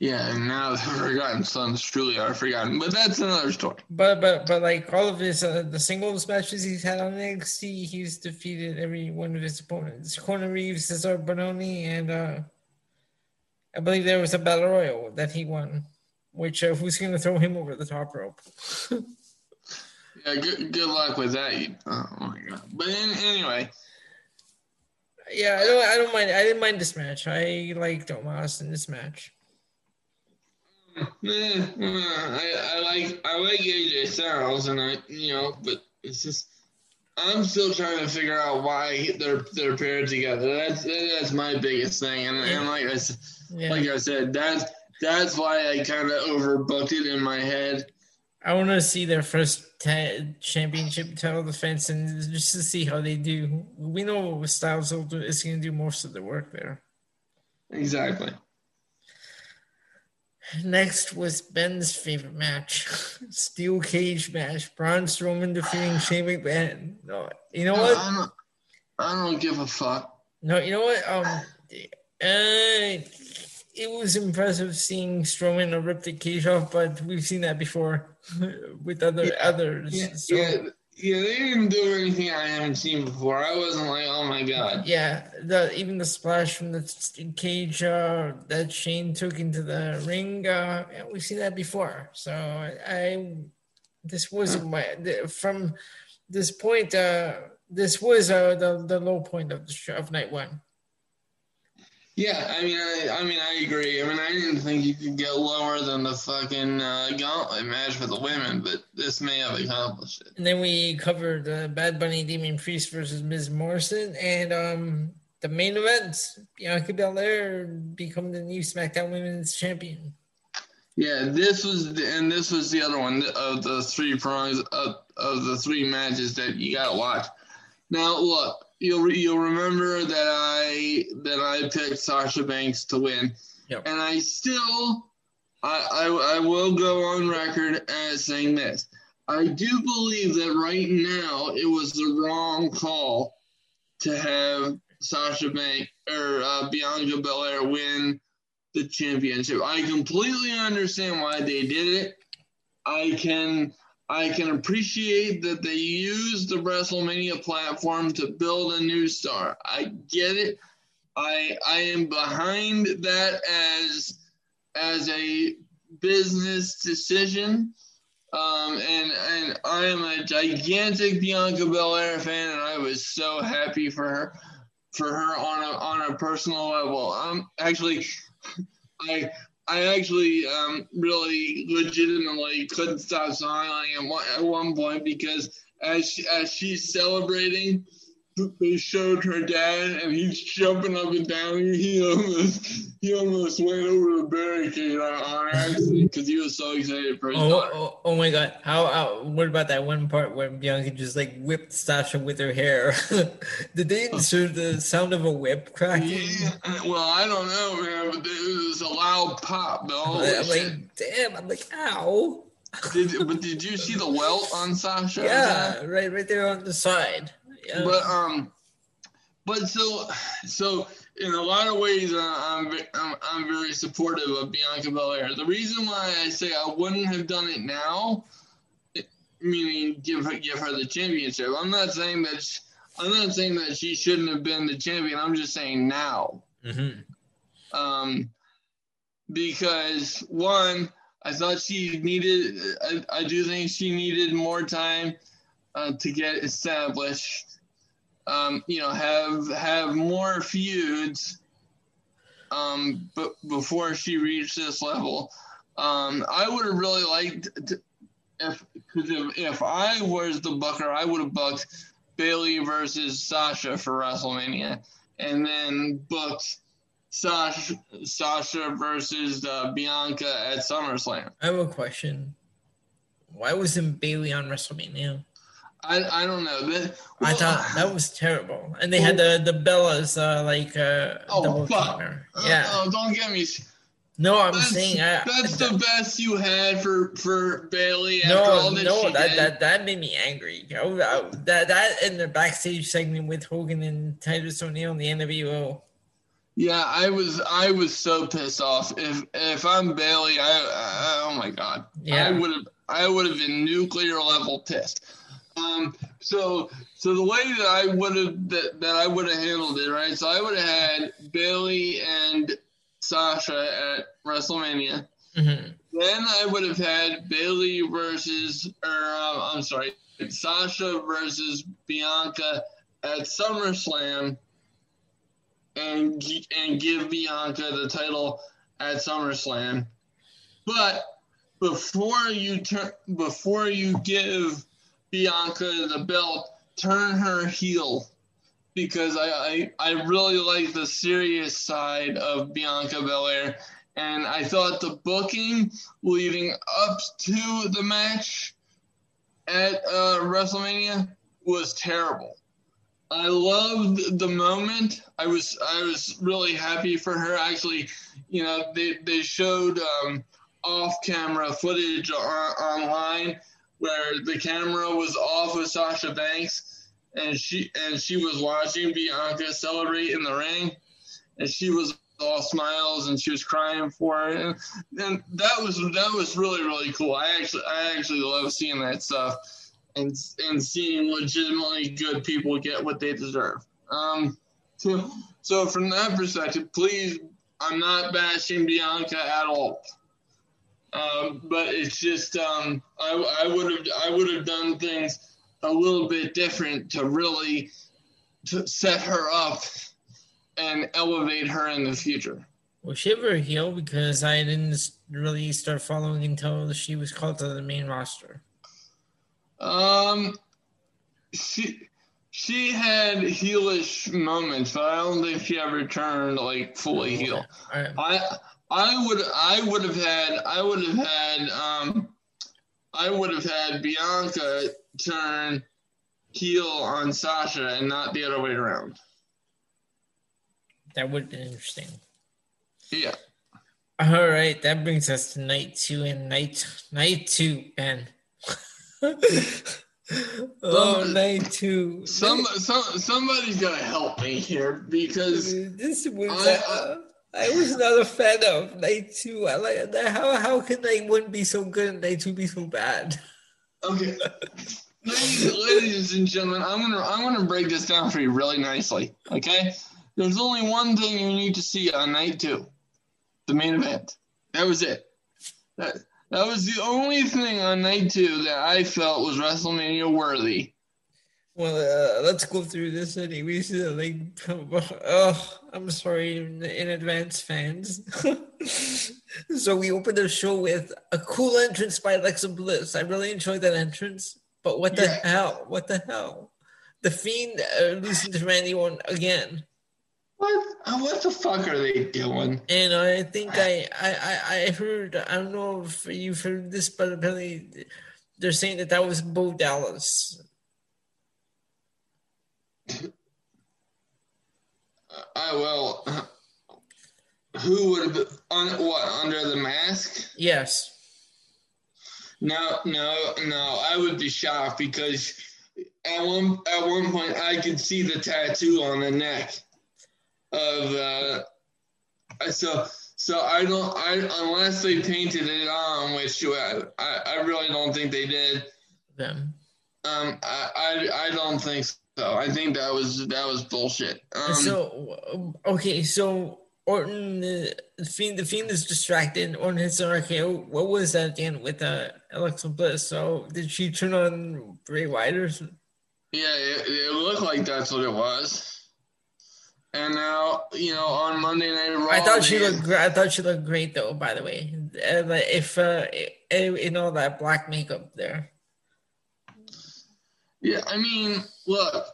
Speaker 2: Yeah, and now the Forgotten Sons truly are forgotten, but that's another story.
Speaker 1: But but but like all of his uh, the singles matches he's had on NXT, he's defeated every one of his opponents. Kona Reeves, Cezar Bononi, and uh, I believe there was a battle royal that he won. Which uh, who's going to throw him over the top rope?
Speaker 2: yeah, good good luck with that. Oh my god! But in, anyway.
Speaker 1: Yeah, I don't. I don't mind. I didn't mind this match. I liked Omos in this match.
Speaker 2: Eh, I, I like I like AJ Styles, and I you know, but it's just I'm still trying to figure out why they're they're paired together. That's that's my biggest thing, and, and like I yeah. like I said, that's that's why I kind of overbooked it in my head.
Speaker 1: I want to see their first t- championship title defense, and just to see how they do. We know Styles is going to do most of the work there.
Speaker 2: Exactly.
Speaker 1: Next was Ben's favorite match, steel cage match. Braun Strowman defeating Shane McMahon. No, you know what? I
Speaker 2: don't, I don't give a fuck.
Speaker 1: No, you know what? Um, uh, it was impressive seeing Strowman rip the cage off, but we've seen that before with other yeah, others.
Speaker 2: Yeah, so. yeah, yeah, they didn't do anything I haven't seen before. I wasn't like, oh my god.
Speaker 1: Yeah, the even the splash from the cage uh, that Shane took into the ring, uh, we've seen that before. So I, this was my from this point. Uh, this was uh, the the low point of the show, of night one.
Speaker 2: Yeah, I mean, I, I mean, I agree. I mean, I didn't think you could get lower than the fucking uh, gauntlet match for the women, but this may have accomplished it.
Speaker 1: And then we covered uh, Bad Bunny, Damian Priest versus Miz Morrison, and um, the main event: Bianca Belair become the new SmackDown Women's Champion.
Speaker 2: Yeah, this was, the, and this was the other one of the three prongs of, of the three matches that you got to watch. Now, look you'll you'll remember that I that I picked Sasha Banks to win, yep. and I still I, I I will go on record as saying this. I do believe that right now it was the wrong call to have Sasha Banks or uh, Bianca Belair win the championship. I completely understand why they did it. I can I can appreciate that they used the WrestleMania platform to build a new star. I get it. I I am behind that as as a business decision. Um, and and I am a gigantic Bianca Belair fan, and I was so happy for her, for her on a on a personal level. Um, actually, I I actually um, really legitimately couldn't stop smiling at one, at one point because as she, as she's celebrating, they showed her dad and he's jumping up and down. He almost he almost went over the barricade on, accident because he was so excited for his
Speaker 1: oh, oh, oh, my god! How, how? What about that one part where Bianca just like whipped Sasha with her hair? Did they insert the sound of a whip cracking?
Speaker 2: Yeah, uh, well, I don't know, man, but it was a loud pop, though.
Speaker 1: I'm like, damn! I'm like, ow.
Speaker 2: did but did you see the welt on Sasha?
Speaker 1: Yeah, right, right there on the side.
Speaker 2: Yeah. But um, but so so in a lot of ways, uh, I'm, I'm I'm very supportive of Bianca Belair. The reason why I say I wouldn't have done it now, meaning give her give her the championship. I'm not saying that. She, I'm not saying that she shouldn't have been the champion. I'm just saying now. Mm-hmm. Um, because one, I thought she needed. I, I do think she needed more time uh, to get established um, you know, have have more feuds. Um, but before she reached this level, um, I would have really liked to, if because if, if I was the booker, I would have booked Bayley versus Sasha for WrestleMania, and then booked Sasha Sasha versus uh, Bianca at SummerSlam.
Speaker 1: I have a question. Why wasn't Bayley on WrestleMania?
Speaker 2: I, I don't know. well,
Speaker 1: I thought that was terrible, and they had the the Bellas uh, like uh,
Speaker 2: oh, double fuck. Uh, yeah. Uh, oh, don't get me.
Speaker 1: No, I'm that's, saying
Speaker 2: I, that's the best you had for for Bayley.
Speaker 1: No, no, that, that that made me angry. Oh, that that in the backstage segment with Hogan and Titus O'Neil and the NWO.
Speaker 2: Yeah, I was I was so pissed off. If if I'm Bayley, I, I oh my god, yeah, I would have I would have been nuclear level pissed. Um, so so the way that I would have that, that I would have handled it, right? So I would have had Bayley and Sasha at WrestleMania. Mm-hmm. Then I would have had Bayley versus, or uh, I'm sorry, Sasha versus Bianca at SummerSlam, and and give Bianca the title at SummerSlam. But before you turn, before you give Bianca the belt, turn her heel because I, I, I really like the serious side of Bianca Belair. And I thought the booking leading up to the match at uh, WrestleMania was terrible. I loved the moment. I was I was really happy for her. Actually, you know, they they showed um, off camera footage on, online where the camera was off of Sasha Banks and she and she was watching Bianca celebrate in the ring and she was all smiles and she was crying for it and, and that was that was really really cool. I actually I actually love seeing that stuff and and seeing legitimately good people get what they deserve. Um, so so from that perspective, please I'm not bashing Bianca at all. Um, but it's just um, I, I would have I would have done things a little bit different to really to set her up and elevate her in the future.
Speaker 1: Was she ever a heel? Because I didn't really start following until she was called to the main roster.
Speaker 2: Um, she she had heelish moments, but I don't think she ever turned like fully heel. Right. I I would I would have had I would have had um I would have had Bianca turn heel on Sasha and not the other way around.
Speaker 1: That would have been interesting.
Speaker 2: Yeah.
Speaker 1: All right, that brings us to night two and night night two, Ben. oh, night two.
Speaker 2: Some, some somebody's gonna help me here because this was. I,
Speaker 1: I was not a fan of night two. I like that. How how can night one be so good and night two be so bad?
Speaker 2: Okay. ladies, ladies and gentlemen, I'm gonna I'm gonna break this down for you really nicely. Okay, there's only one thing you need to see on night two, the main event. That was it. That that was the only thing on night two that I felt was WrestleMania worthy.
Speaker 1: Well, uh, let's go through this anyways. Like, oh, I'm sorry in, in advance, fans. so we opened the show with a cool entrance by Alexa Bliss. I really enjoyed that entrance. But what the yeah. hell? What the hell? The Fiend uh, losing to Randy Orton again.
Speaker 2: What? Uh, what the fuck are they doing?
Speaker 1: And I think I, I, I heard. I don't know if you've heard this, but apparently they're saying that that was Bo Dallas.
Speaker 2: I will. Who would have on what under the mask?
Speaker 1: Yes.
Speaker 2: No, no, no. I would be shocked because at one at one point I could see the tattoo on the neck of uh so so I don't I unless they painted it on, which I I really don't think they did.
Speaker 1: Them.
Speaker 2: Um, I, I I don't think so. I think that was that was bullshit. Um,
Speaker 1: so okay, so Orton, the fiend, the fiend is distracted. Orton hits an RKO. What was that again with uh, Alexa Bliss? So did she turn on Bray Wyatt or?
Speaker 2: Yeah, it, it, looked like that's what it was. And now, you know, on Monday Night Raw,
Speaker 1: I thought she looked. I thought she looked great, though. By the way, uh, if uh, in all that black makeup there.
Speaker 2: Yeah, I mean, look,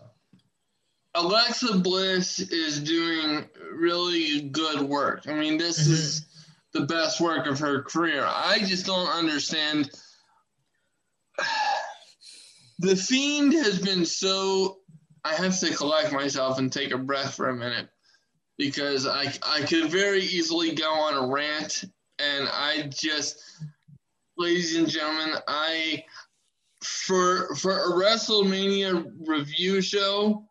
Speaker 2: Alexa Bliss is doing really good work. I mean, this mm-hmm. is the best work of her career. I just don't understand. The Fiend has been so. I have to collect myself and take a breath for a minute because I, I could very easily go on a rant, and I just, ladies and gentlemen, I for for a WrestleMania review show,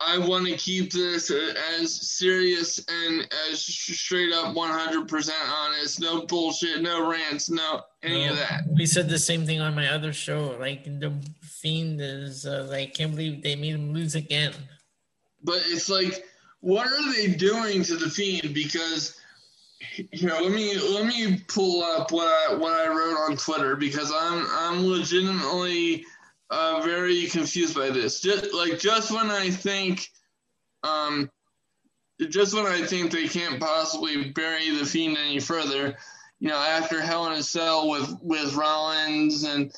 Speaker 2: I want to keep this as serious and as straight up 100% honest. No bullshit, no rants, no any no, of that.
Speaker 1: We said the same thing on my other show. Like the Fiend is uh, like, can't believe they made him lose again.
Speaker 2: But it's like, what are they doing to the Fiend? Because know, let me let me pull up what I what I wrote on Twitter because I'm I'm legitimately uh, very confused by this. Just like just when I think, um, just when I think they can't possibly bury the fiend any further, you know, after Hell in a Cell with with Rollins and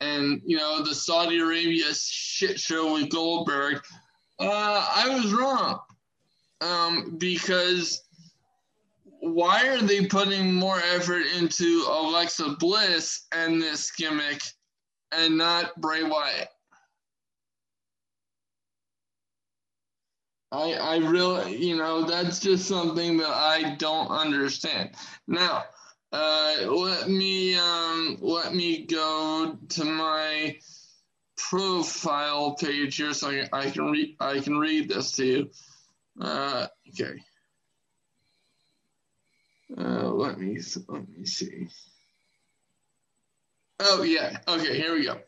Speaker 2: and you know the Saudi Arabia shit show with Goldberg, uh, I was wrong, um, because why are they putting more effort into Alexa Bliss and this gimmick? and not Bray Wyatt. I I really you know that's just something that I don't understand. Now, uh, let me um, let me go to my profile page here so I, can read I can read this to you. Uh, okay. Uh, let me let me see. Oh yeah. Okay, here we go.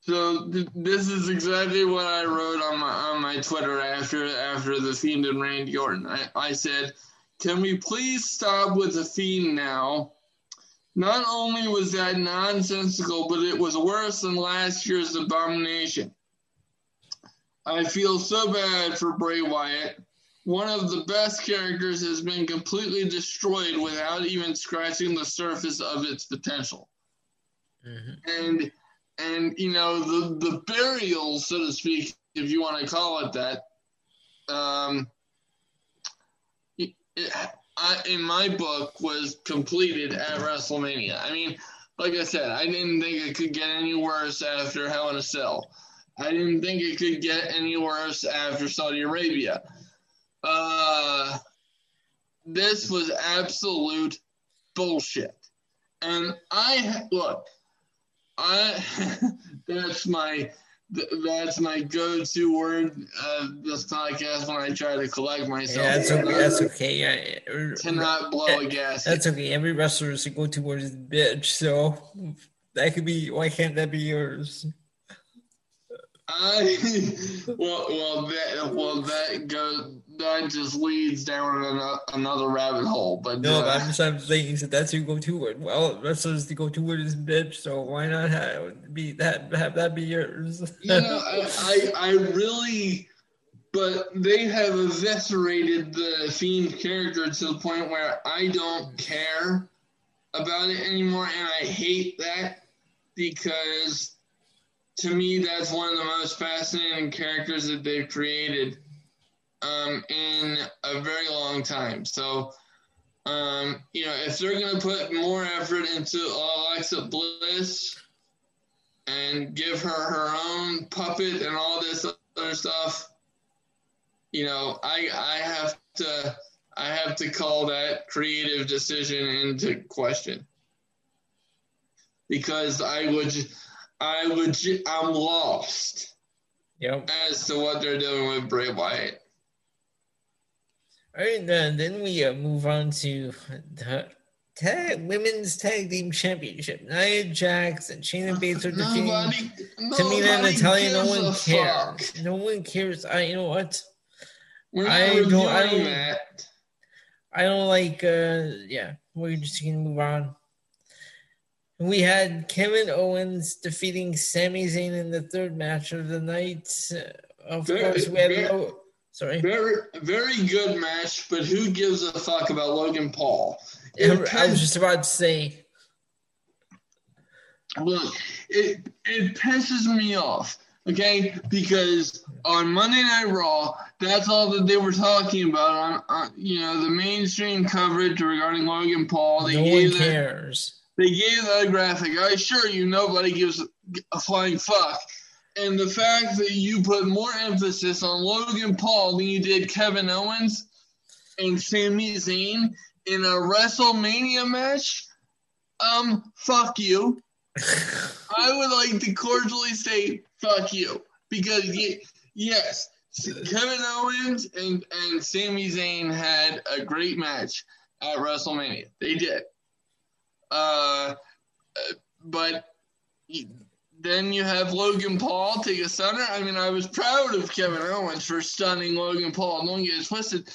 Speaker 2: So th- this is exactly what I wrote on my on my Twitter after after the Fiend and Randy Orton. I, I said, "Can we please stop with the Fiend now?" Not only was that nonsensical, but it was worse than last year's Abomination. I feel so bad for Bray Wyatt. One of the best characters has been completely destroyed without even scratching the surface of its potential. Mm-hmm. And and you know the the burial, so to speak, if you want to call it that. Um, it, it, I, in my book, was completed at WrestleMania. I mean, like I said, I didn't think it could get any worse after Hell in a Cell. I didn't think it could get any worse after Saudi Arabia. Uh, this was absolute bullshit. And I look, I that's my that's my go-to word uh, this podcast when I try to collect myself.
Speaker 1: Yeah, that's okay. That's okay.
Speaker 2: Yeah, to not blow a gas.
Speaker 1: That's okay. Every wrestler's go-to word is bitch, so that could be. Why can't that be yours?
Speaker 2: I well, well, that well that goes that just leads down another rabbit hole. But
Speaker 1: no, uh, I'm just I'm saying that that's your go-to word. Well, wrestlers the go-to word is bitch, so why not have be that have that be yours?
Speaker 2: you know, I, I I really, but they have eviscerated the fiend character to the point where I don't care about it anymore, and I hate that because to me, that's one of the most fascinating characters that they've created um, in a very long time. So, um, you know, if they're going to put more effort into Alexa Bliss and give her her own puppet and all this other stuff, you know, I I have to I have to call that creative decision into question because I would I legit, I'm lost.
Speaker 1: Yep.
Speaker 2: As to what they're doing with Bray Wyatt.
Speaker 1: All right, then, then we uh, move on to the tag women's tag team championship. Nia Jax and Shayna Baszler defeating nobody, Tamina and Natalya. No one cares. Fuck. No one cares. I, you know what? I don't. I don't. That. I don't like. Uh, yeah, we're just gonna move on. We had Kevin Owens defeating Sami Zayn in the third match of the night. Uh, of very, course, we had very, Lo- sorry.
Speaker 2: Very, very good match, but who gives a fuck about Logan Paul?
Speaker 1: It I was just about to say.
Speaker 2: Look, it it pisses me off, okay? Because on Monday Night Raw, that's all that they were talking about on, on you know the mainstream coverage regarding Logan Paul. They
Speaker 1: no one cares.
Speaker 2: They gave that graphic. I assure you, nobody gives a flying fuck. And the fact that you put more emphasis on Logan Paul than you did Kevin Owens and Sami Zayn in a WrestleMania match, um, fuck you. I would like to cordially say fuck you because yes, Kevin Owens and and Sami Zayn had a great match at WrestleMania. They did. Uh, but then you have Logan Paul take a stunner. I mean, I was proud of Kevin Owens for stunning Logan Paul. Don't get it twisted.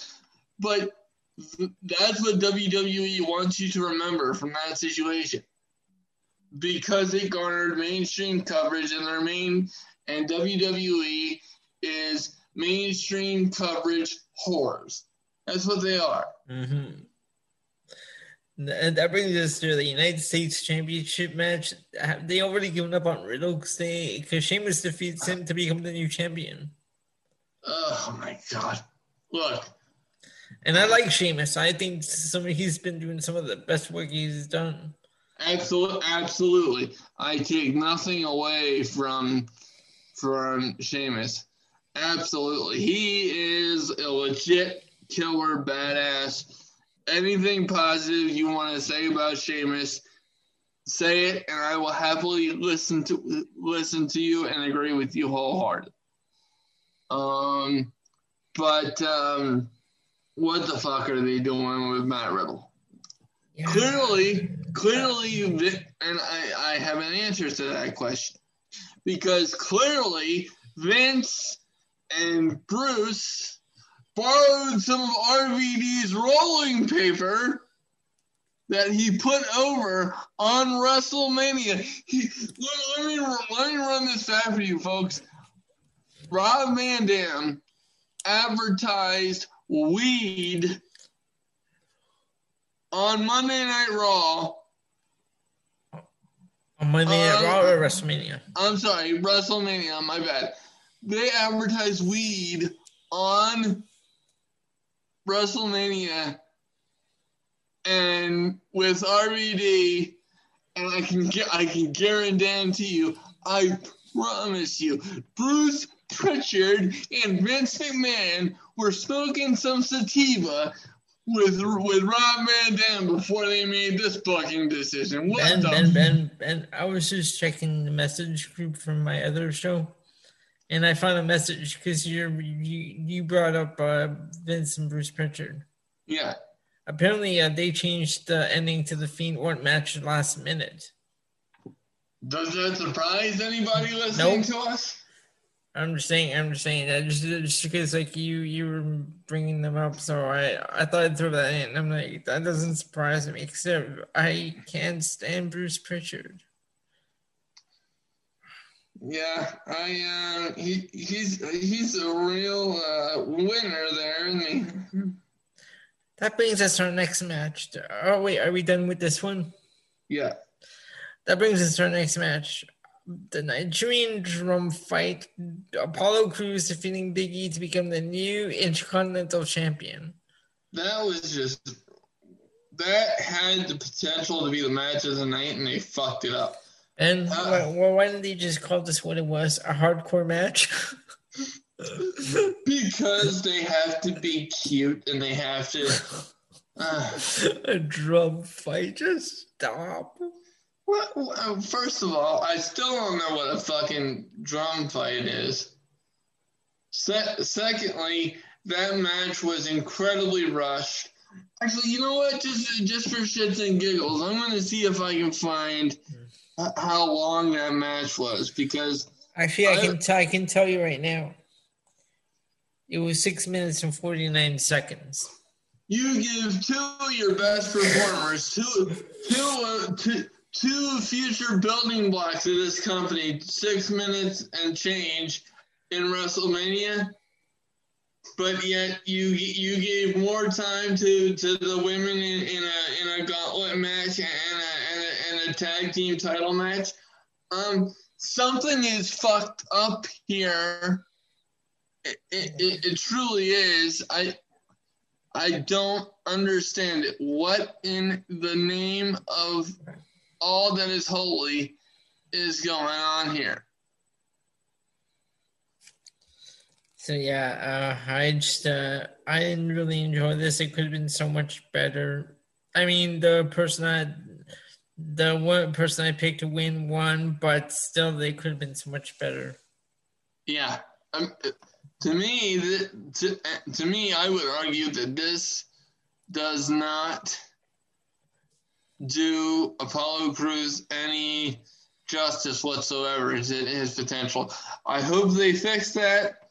Speaker 2: But that's what WWE wants you to remember from that situation. Because it garnered mainstream coverage and their main and WWE is mainstream coverage whores. That's what they are.
Speaker 1: Mm-hmm. And that brings us to the United States Championship match. Have they already given up on Riddle because Sheamus defeats him to become the new champion?
Speaker 2: Oh my god! Look,
Speaker 1: and I like Sheamus. I think some he's been doing some of the best work he's done.
Speaker 2: Absolutely, absolutely. I take nothing away from from Sheamus. Absolutely, he is a legit killer badass anything positive you want to say about Sheamus, say it, and I will happily listen to listen to you and agree with you wholeheartedly. Um, but um, what the fuck are they doing with Matt Riddle? Yeah. Clearly, clearly, and I, I have an answer to that question because clearly Vince and Bruce borrowed some of RVD's rolling paper that he put over on WrestleMania. He, let, let, me, let me run this back for you, folks. Rob Van Dam advertised weed on Monday Night Raw.
Speaker 1: On Monday Night um, Raw or WrestleMania?
Speaker 2: I'm sorry, WrestleMania, my bad. They advertised weed on WrestleMania and with RVD, and I can I can guarantee you, I promise you, Bruce Pritchard and Vince McMahon were smoking some sativa with with Rob Van Dam before they made this fucking decision. What
Speaker 1: ben, Ben, Ben, Ben, I was just checking the message group from my other show. And I found a message because you you brought up uh, Vince and Bruce Pritchard.
Speaker 2: Yeah.
Speaker 1: Apparently, uh, they changed the ending to the Fiend Orton match last minute.
Speaker 2: Does that surprise anybody listening nope. to us?
Speaker 1: I'm just saying. I'm just saying that just, just because like you you were bringing them up, so I I thought I'd throw that in. I'm like that doesn't surprise me, except I can't stand Bruce Pritchard.
Speaker 2: Yeah, I uh, he he's he's a real uh, winner there, isn't he?
Speaker 1: That brings us to our next match. Oh wait, are we done with this one?
Speaker 2: Yeah.
Speaker 1: That brings us to our next match the Nigerian drum fight, Apollo Crews defeating Big E to become the new Intercontinental Champion.
Speaker 2: That was just that had the potential to be the match of the night, and they fucked it up.
Speaker 1: And uh, well, why didn't they just call this what it was? A hardcore match?
Speaker 2: because they have to be cute and they have to.
Speaker 1: Uh, a drum fight? Just stop.
Speaker 2: Well, first of all, I still don't know what a fucking drum fight is. Se- secondly, that match was incredibly rushed. Actually, you know what? Just just for shits and giggles, I'm going to see if I can find how long that match was because
Speaker 1: actually, I, I can t- I can tell you right now. It was six minutes and forty nine seconds.
Speaker 2: You give two of your best performers two two uh, two two future building blocks of this company, six minutes and change in WrestleMania, but yet you you gave more time to, to the women in, in a in a gauntlet match and tag team title match. Um, something is fucked up here. It, it, it, it truly is. I I don't understand it. What in the name of all that is holy is going on here.
Speaker 1: So yeah, uh, I just uh, I didn't really enjoy this. It could have been so much better. I mean, the person that the one person I picked to win won, but still, they could have been so much better.
Speaker 2: Yeah, um, to me, to, to me, I would argue that this does not do Apollo Crews any justice whatsoever to his potential. I hope they fix that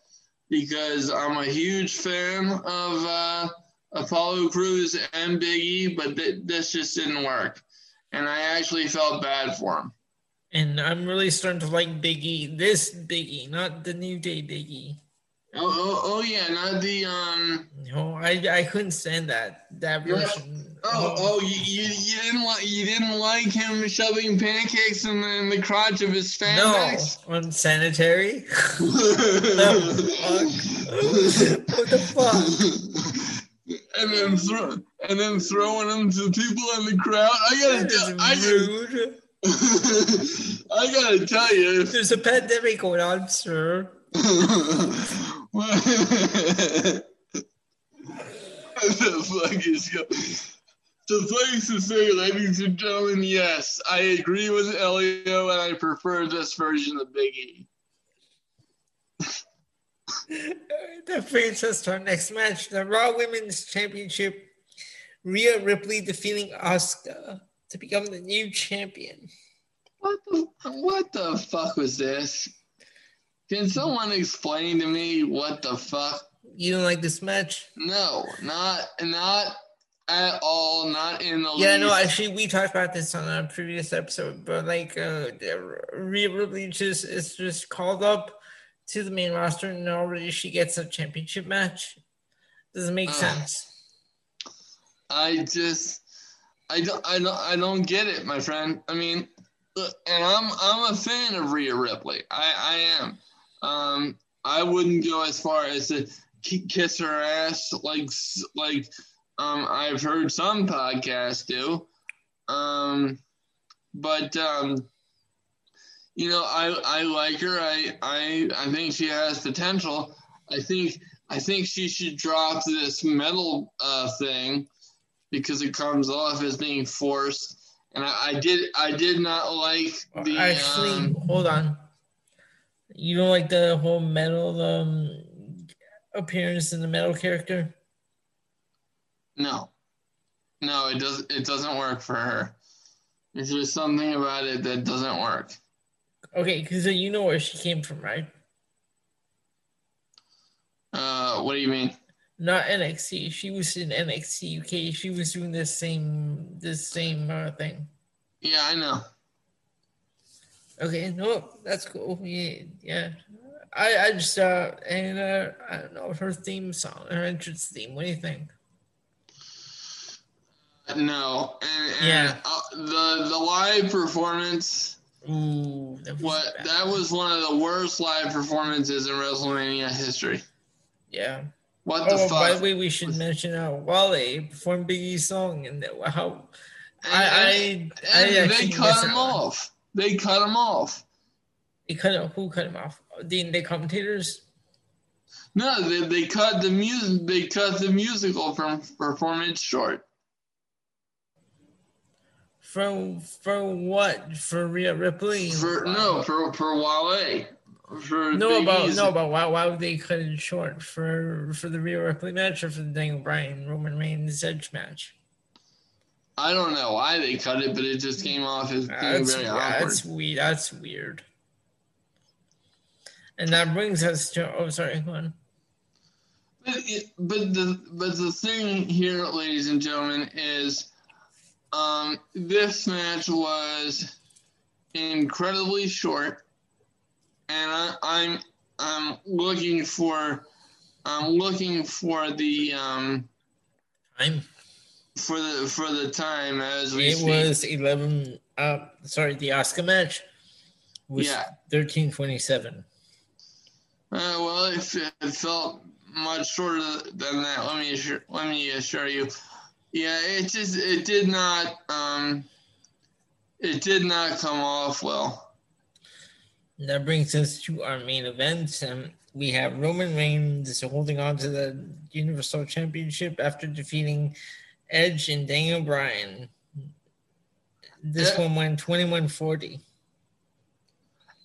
Speaker 2: because I'm a huge fan of uh, Apollo Crews and Big E, but th- this just didn't work. And I actually felt bad for him.
Speaker 1: And I'm really starting to like Big E. This Big E, not the New Day Big E.
Speaker 2: Oh, oh, oh yeah, not the um.
Speaker 1: No, I I couldn't stand that that version.
Speaker 2: Oh, oh, you, you, you didn't like you didn't like him shoving pancakes in the, in the crotch of his fan
Speaker 1: No, unsanitary. the fuck? what the fuck?
Speaker 2: And then throw and then throwing them to people in the crowd. I gotta, I gotta, I gotta tell you,
Speaker 1: there's a pandemic going on, sir
Speaker 2: the fuck is go? Suffice to say, ladies and gentlemen, yes, I agree with Elio, and I prefer this version of Biggie.
Speaker 1: that brings us to our next match: the Raw Women's Championship. Rhea Ripley defeating Asuka to become the new champion.
Speaker 2: What the what the fuck was this? Can someone explain to me what the fuck?
Speaker 1: You don't like this match?
Speaker 2: No, not not at all. Not in the
Speaker 1: yeah. Least. No, actually, we talked about this on a previous episode, but like, uh, Rhea Ripley just is just called up to the main roster, and already she gets a championship match. Doesn't make uh, sense.
Speaker 2: I just, I don't, I don't, I don't get it, my friend. I mean, and I'm, I'm a fan of Rhea Ripley. I, I am. Um, I wouldn't go as far as to kiss her ass like like um, I've heard some podcasts do. Um, but um, you know, I I like her. I I I think she has potential. I think I think she should drop this metal uh, thing because it comes off as being forced. And I, I did I did not like the
Speaker 1: actually. Um, hold on You don't like the whole metal um, appearance in the metal character?
Speaker 2: No, no, it does. It doesn't work for her. There's just something about it that doesn't work.
Speaker 1: Okay, because you know where she came from, right?
Speaker 2: Uh, what do you mean?
Speaker 1: Not NXT. She was in NXT UK. She was doing the same, the same uh, thing.
Speaker 2: Yeah, I know.
Speaker 1: Okay, no, that's cool. Yeah, yeah. I, I just uh, and uh, I don't know her theme song, her entrance theme. What do you think?
Speaker 2: No, and, and yeah, uh, the the live performance.
Speaker 1: Ooh,
Speaker 2: that was what bad. that was one of the worst live performances in WrestleMania history.
Speaker 1: Yeah.
Speaker 2: What the oh, fuck?
Speaker 1: By the way, we should mention uh, Wale performed Biggie's song and how I
Speaker 2: I, I they cut him off. They cut him off.
Speaker 1: They cut him. Who cut him off? The the commentators.
Speaker 2: No, they, they cut the music. They cut the musical from performance short.
Speaker 1: For for what? For Rhea Ripley?
Speaker 2: For no, for for Wale.
Speaker 1: For no about no about why why would they cut it short for for the Rhea Ripley match or for the Daniel Bryan Roman Reigns Edge match?
Speaker 2: I don't know why they cut it, but it just came off as being that's, very awkward.
Speaker 1: That's weird. That's weird. And that brings us to oh sorry, go on.
Speaker 2: But, it, but the but the thing here, ladies and gentlemen, is um, this match was incredibly short, and I, I'm I'm looking for I'm looking for the um,
Speaker 1: time.
Speaker 2: for the for the time as we
Speaker 1: it
Speaker 2: speak.
Speaker 1: was 11 uh sorry the Asuka match was yeah. 1327 uh,
Speaker 2: well it, it felt much shorter than that let me assure, let me assure you yeah, it just it did not um it did not come off well.
Speaker 1: That brings us to our main event. Um, we have Roman Reigns holding on to the Universal Championship after defeating Edge and Daniel Bryan. This one went 21 40.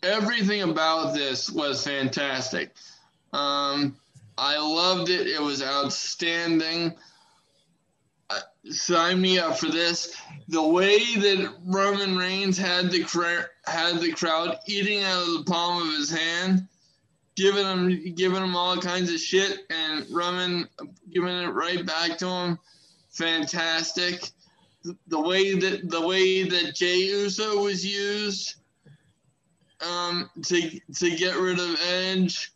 Speaker 2: Everything about this was fantastic. Um, I loved it. It was outstanding sign me up for this. The way that Roman Reigns had the cra- had the crowd eating out of the palm of his hand, giving him giving him all kinds of shit, and Roman giving it right back to him, fantastic. The way that the way that Jey Uso was used um, to to get rid of Edge.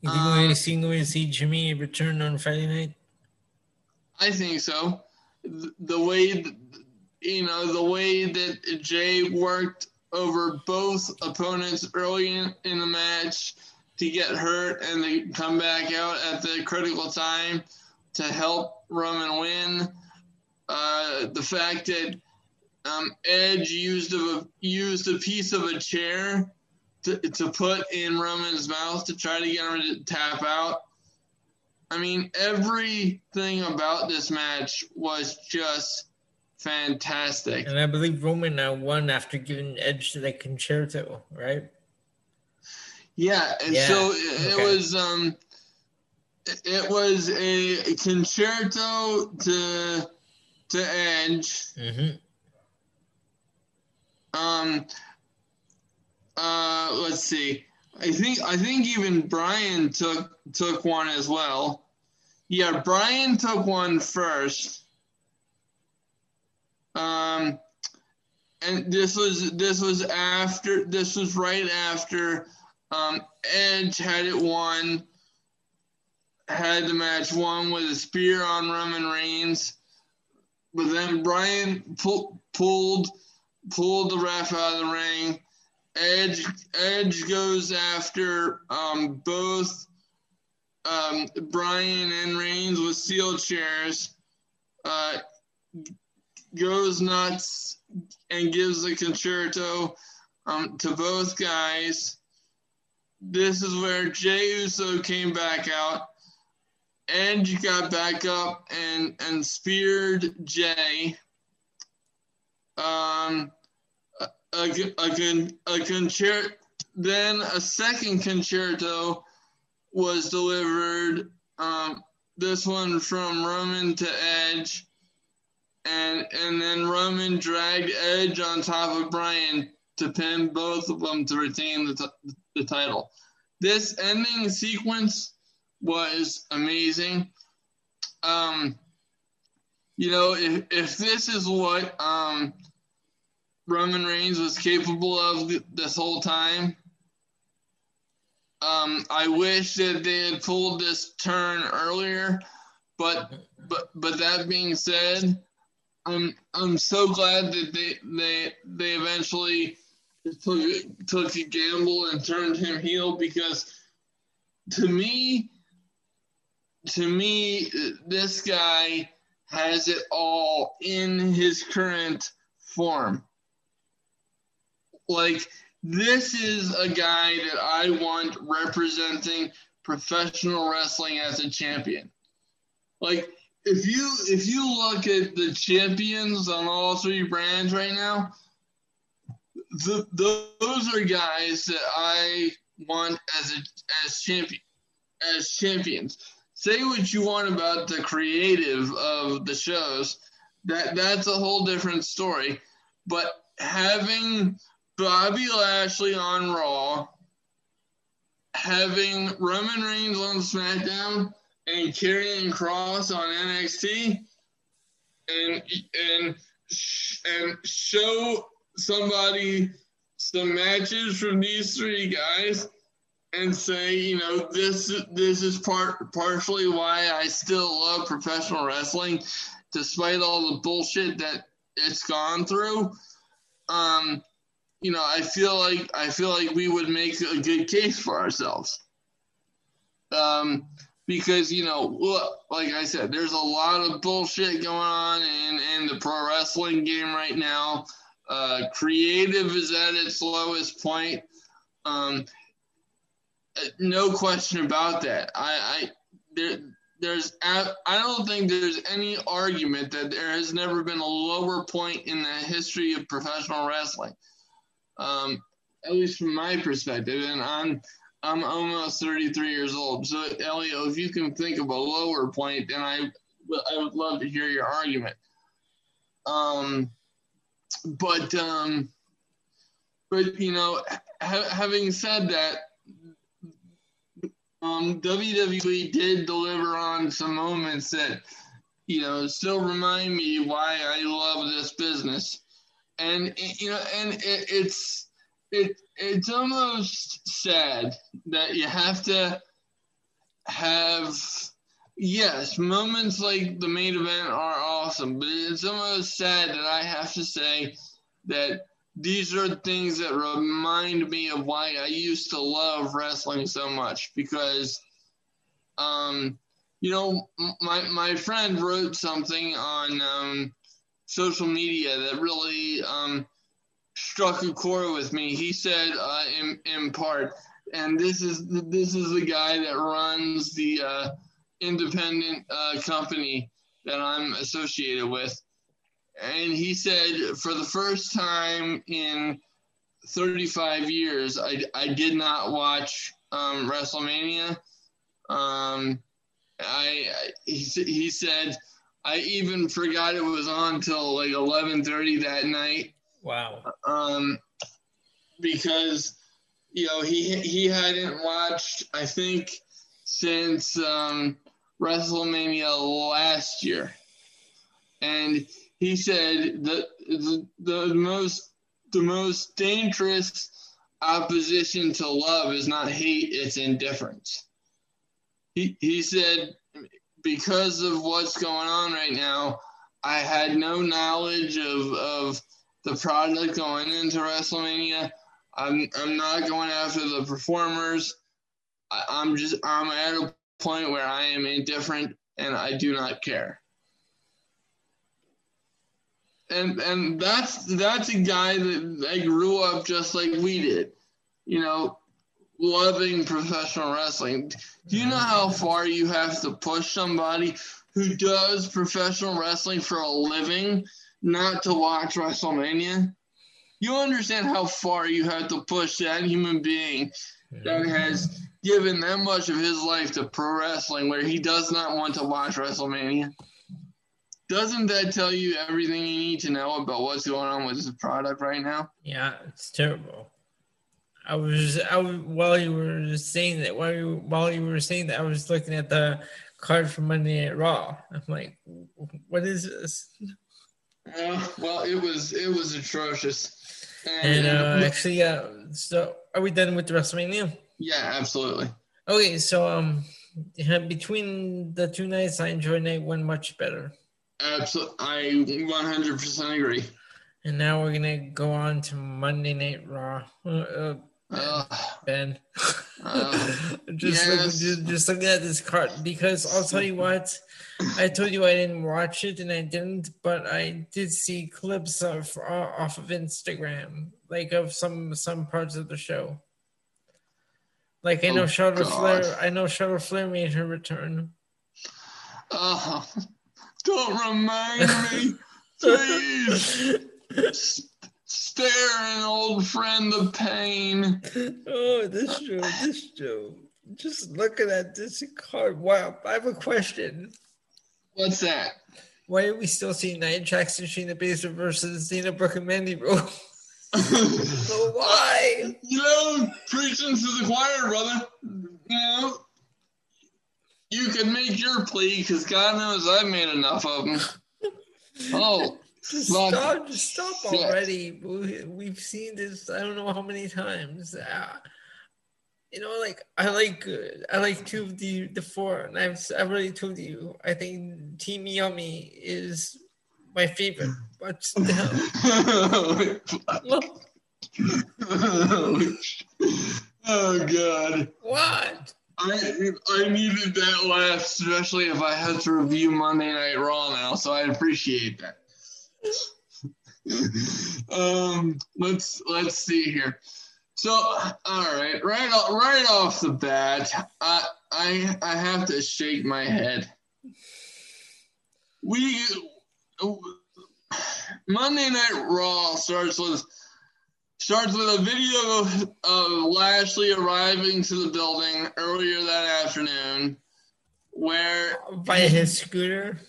Speaker 1: You think um, we're seeing we see Jimmy return on Friday night?
Speaker 2: I think so the way you know the way that Jey worked over both opponents early in, in the match to get hurt and they come back out at the critical time to help Roman win. Uh, the fact that um, Edge used a used a piece of a chair to, to put in Roman's mouth to try to get him to tap out. I mean, everything about this match was just fantastic.
Speaker 1: And I believe Roman now won after giving Edge to the Con-Chair-To, right?
Speaker 2: Yeah, and yeah. so it, okay. was um it was a Con-Chair-To to to Edge.
Speaker 1: Mm-hmm.
Speaker 2: Um uh let's see. I think I think even Bryan took took one as well. Yeah, Bryan took one first. Um, and this was this was after this was right after um, Edge had it won, had the match won with a spear on Roman Reigns, but then Bryan pull, pulled pulled the ref out of the ring Edge Edge goes after um, both um, Bryan and Reigns with steel chairs. Uh, goes nuts and gives the Con-Chair-To um, to both guys. This is where Jey Uso came back out. Edge got back up and and speared Jey. Um, a, a, a, Con-Chair, then a second Con-Chair-To was delivered. Um, this one from Roman to Edge, and and then Roman dragged Edge on top of Bryan to pin both of them to retain the, t- the title. This ending sequence was amazing. Um, you know, if, if this is what um, Roman Reigns was capable of th- this whole time, um, I wish that they had pulled this turn earlier. But but but that being said, I'm I'm so glad that they they they eventually took took a gamble and turned him heel because to me to me this guy has it all in his current form like this is a guy that I want representing professional wrestling as a champion like if you if you look at the champions on all three brands right now the, those are guys that I want as a as champion as champions. Say what you want about the creative of the shows. That that's a whole different story. But having Bobby Lashley on Raw, having Roman Reigns on SmackDown, and Karrion Kross on NXT, and and and show somebody some matches from these three guys and say, you know, this this is part partially why I still love professional wrestling, despite all the bullshit that it's gone through. Um, you know, I feel like I feel like we would make a good case for ourselves. Um, because you know, like I said, there's a lot of bullshit going on in in the pro wrestling game right now. Uh, creative is at its lowest point. Um, no question about that. I, I there, there's I don't think there's any argument that there has never been a lower point in the history of professional wrestling. Um, at least from my perspective, and I'm I'm almost 33 years old. So Elio, if you can think of a lower point, then I I would love to hear your argument. Um, but um, but you know, ha- having said that, um, WWE did deliver on some moments that you know still remind me why I love this business, and you know, and it, it's it it's almost sad that you have to have Yes, moments like the main event are awesome, but it's almost sad that I have to say that these are things that remind me of why I used to love wrestling so much because, um, you know, my my friend wrote something on um, social media that really um, struck a chord with me. He said, uh, in in part, and this is this is the guy that runs the uh, independent uh, company that I'm associated with. And he said, for the first time in 35 years, I, I did not watch um, WrestleMania. Um, I, he, he said, I even forgot it was on till like 11:30 that night.
Speaker 1: Wow.
Speaker 2: Um, because you know he he hadn't watched I think since um, WrestleMania last year, and he said that the, the most the most dangerous opposition to love is not hate; it's indifference. He he said because of what's going on right now, I had no knowledge of of the product going into WrestleMania. I'm I'm not going after the performers. I, I'm just I'm at a point where I am indifferent and I do not care. And and that's that's a guy that, I grew up just like we did, you know, loving professional wrestling. Do you know how far you have to push somebody who does professional wrestling for a living not to watch WrestleMania? you understand how far you have to push that human being that has given that much of his life to pro wrestling where he does not want to watch WrestleMania? Doesn't that tell you everything you need to know about what's going on with this product right now?
Speaker 1: Yeah, it's terrible. I was, I while you were saying that while you while you were saying that I was looking at the card for Monday Night Raw. I'm like, what is this?
Speaker 2: Uh, well, it was it was atrocious.
Speaker 1: And, and uh, actually, yeah. Uh, so, are we done with the WrestleMania?
Speaker 2: Yeah, absolutely.
Speaker 1: Okay, so um, between the two nights, I enjoyed night one much better.
Speaker 2: Absolutely, I 100% agree.
Speaker 1: And now we're gonna go on to Monday Night Raw. Uh, uh, uh, ben, uh, just, yes. look, just just looking at this card because I'll tell you what, I told you I didn't watch it and I didn't, but I did see clips of uh, off of Instagram, like of some some parts of the show. Like I know oh, Charlotte Flair, I know Charlotte Flair made her return.
Speaker 2: Oh, don't remind me, please. Staring, old friend, the pain.
Speaker 1: Oh, this show, this show. Just looking at this card. Wow, I have a question.
Speaker 2: What's that?
Speaker 1: Why are we still seeing Nia Jax and Shayna Baszler versus Dana Brooke and Mandy Rose? so why?
Speaker 2: You know, preaching to the choir, brother. You know, you can make your plea because God knows I've made enough of them. Oh,
Speaker 1: just stop! Just stop already. We've seen this. I don't know how many times. Uh, you know, like I like I like two of the the four, and I've I've already told you. I think Team Yummy is my favorite, but still.
Speaker 2: oh God!
Speaker 1: What?
Speaker 2: I I needed that laugh, especially if I had to review Monday Night Raw now. So I appreciate that. Um, let's let's see here. So, all right, right off, right off the bat, I I I have to shake my head. We Monday Night Raw starts with starts with a video of, of Lashley arriving to the building earlier that afternoon, where
Speaker 1: by his scooter.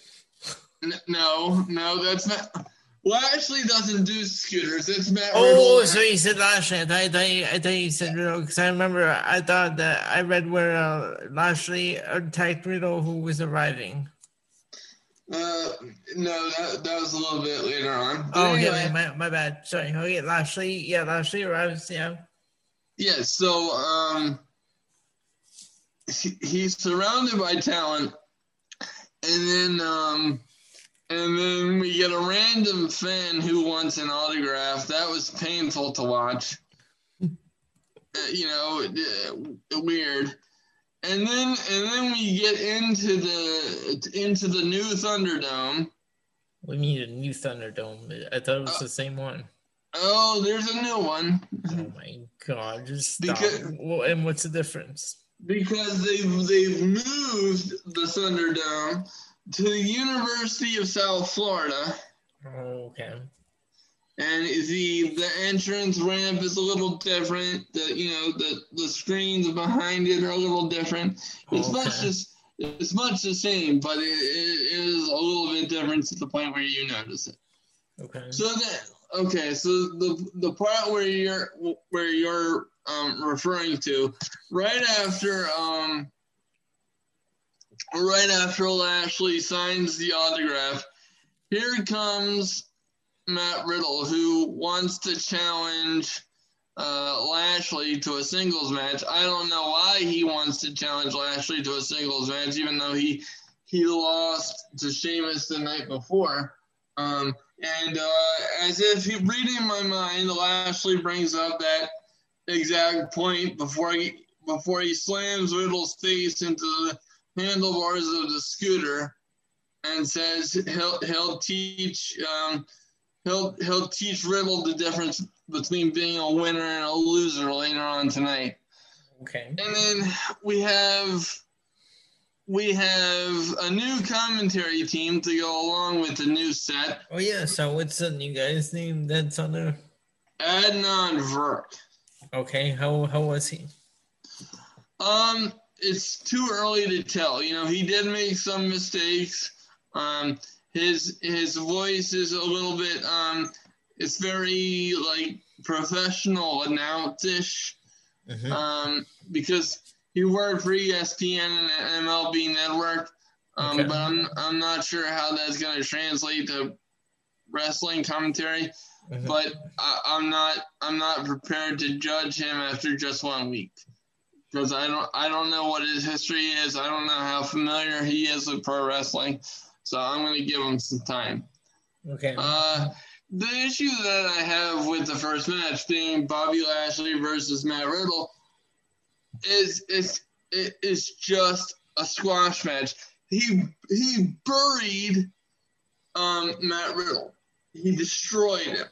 Speaker 2: No, no, that's not. Lashley doesn't do scooters. It's Matt.
Speaker 1: Oh, Riddle. so you said Lashley. I thought, I thought, you, I thought you said Riddle because I remember I thought that I read where uh, Lashley attacked Riddle, who was arriving.
Speaker 2: Uh, no, that, that was a little bit later on.
Speaker 1: But oh, anyway, yeah, my, my bad. Sorry. Okay, Lashley. Yeah, Lashley arrives. Yeah.
Speaker 2: Yeah. So, um, he, he's surrounded by talent, and then um and then we get a random fan who wants an autograph. That was painful to watch. uh, you know, uh, weird. And then and then we get into the into the new Thunderdome.
Speaker 1: We need a new Thunderdome. I thought it was uh, the same one.
Speaker 2: Oh, there's a new one.
Speaker 1: Oh my god! Just stop. Because, well, and what's the difference?
Speaker 2: Because they've they've moved the Thunderdome to the University of South Florida.
Speaker 1: okay.
Speaker 2: And the the entrance ramp is a little different. The you know the the screens behind it are a little different. It's okay. much just it's much the same, but it, it is a little bit different to the point where you notice it.
Speaker 1: Okay.
Speaker 2: So then, okay, so the the part where you're where you're um, referring to, right after um, right after Lashley signs the autograph, here comes Matt Riddle, who wants to challenge uh, Lashley to a singles match. I don't know why he wants to challenge Lashley to a singles match, even though he he lost to Sheamus the night before. Um, and uh, as if he reading my mind, Lashley brings up that exact point before he before he slams Riddle's face into the handlebars of the scooter and says he'll he'll teach um, he'll he'll teach Riddle the difference between being a winner and a loser later on tonight.
Speaker 1: Okay.
Speaker 2: And then we have we have a new commentary team to go along with the new set.
Speaker 1: Oh yeah, so what's the new guy's name that's on there?
Speaker 2: Adnan Virk.
Speaker 1: Okay, how how was he?
Speaker 2: Um, it's too early to tell. You know, he did make some mistakes. Um, his his voice is a little bit um, it's very like professional announce-ish. Mm-hmm. Um, because he worked for ESPN and MLB Network. Um, okay. but I'm I'm not sure how that's going to translate to wrestling commentary. Mm-hmm. But I, am not I'm not prepared to judge him after just one week because I don't I don't know what his history is. I don't know how familiar he is with pro wrestling, so I'm going to give him some time.
Speaker 1: Okay.
Speaker 2: Uh, the issue that I have with the first match being Bobby Lashley versus Matt Riddle is is it is just a squash match. He he buried um, Matt Riddle. He destroyed him.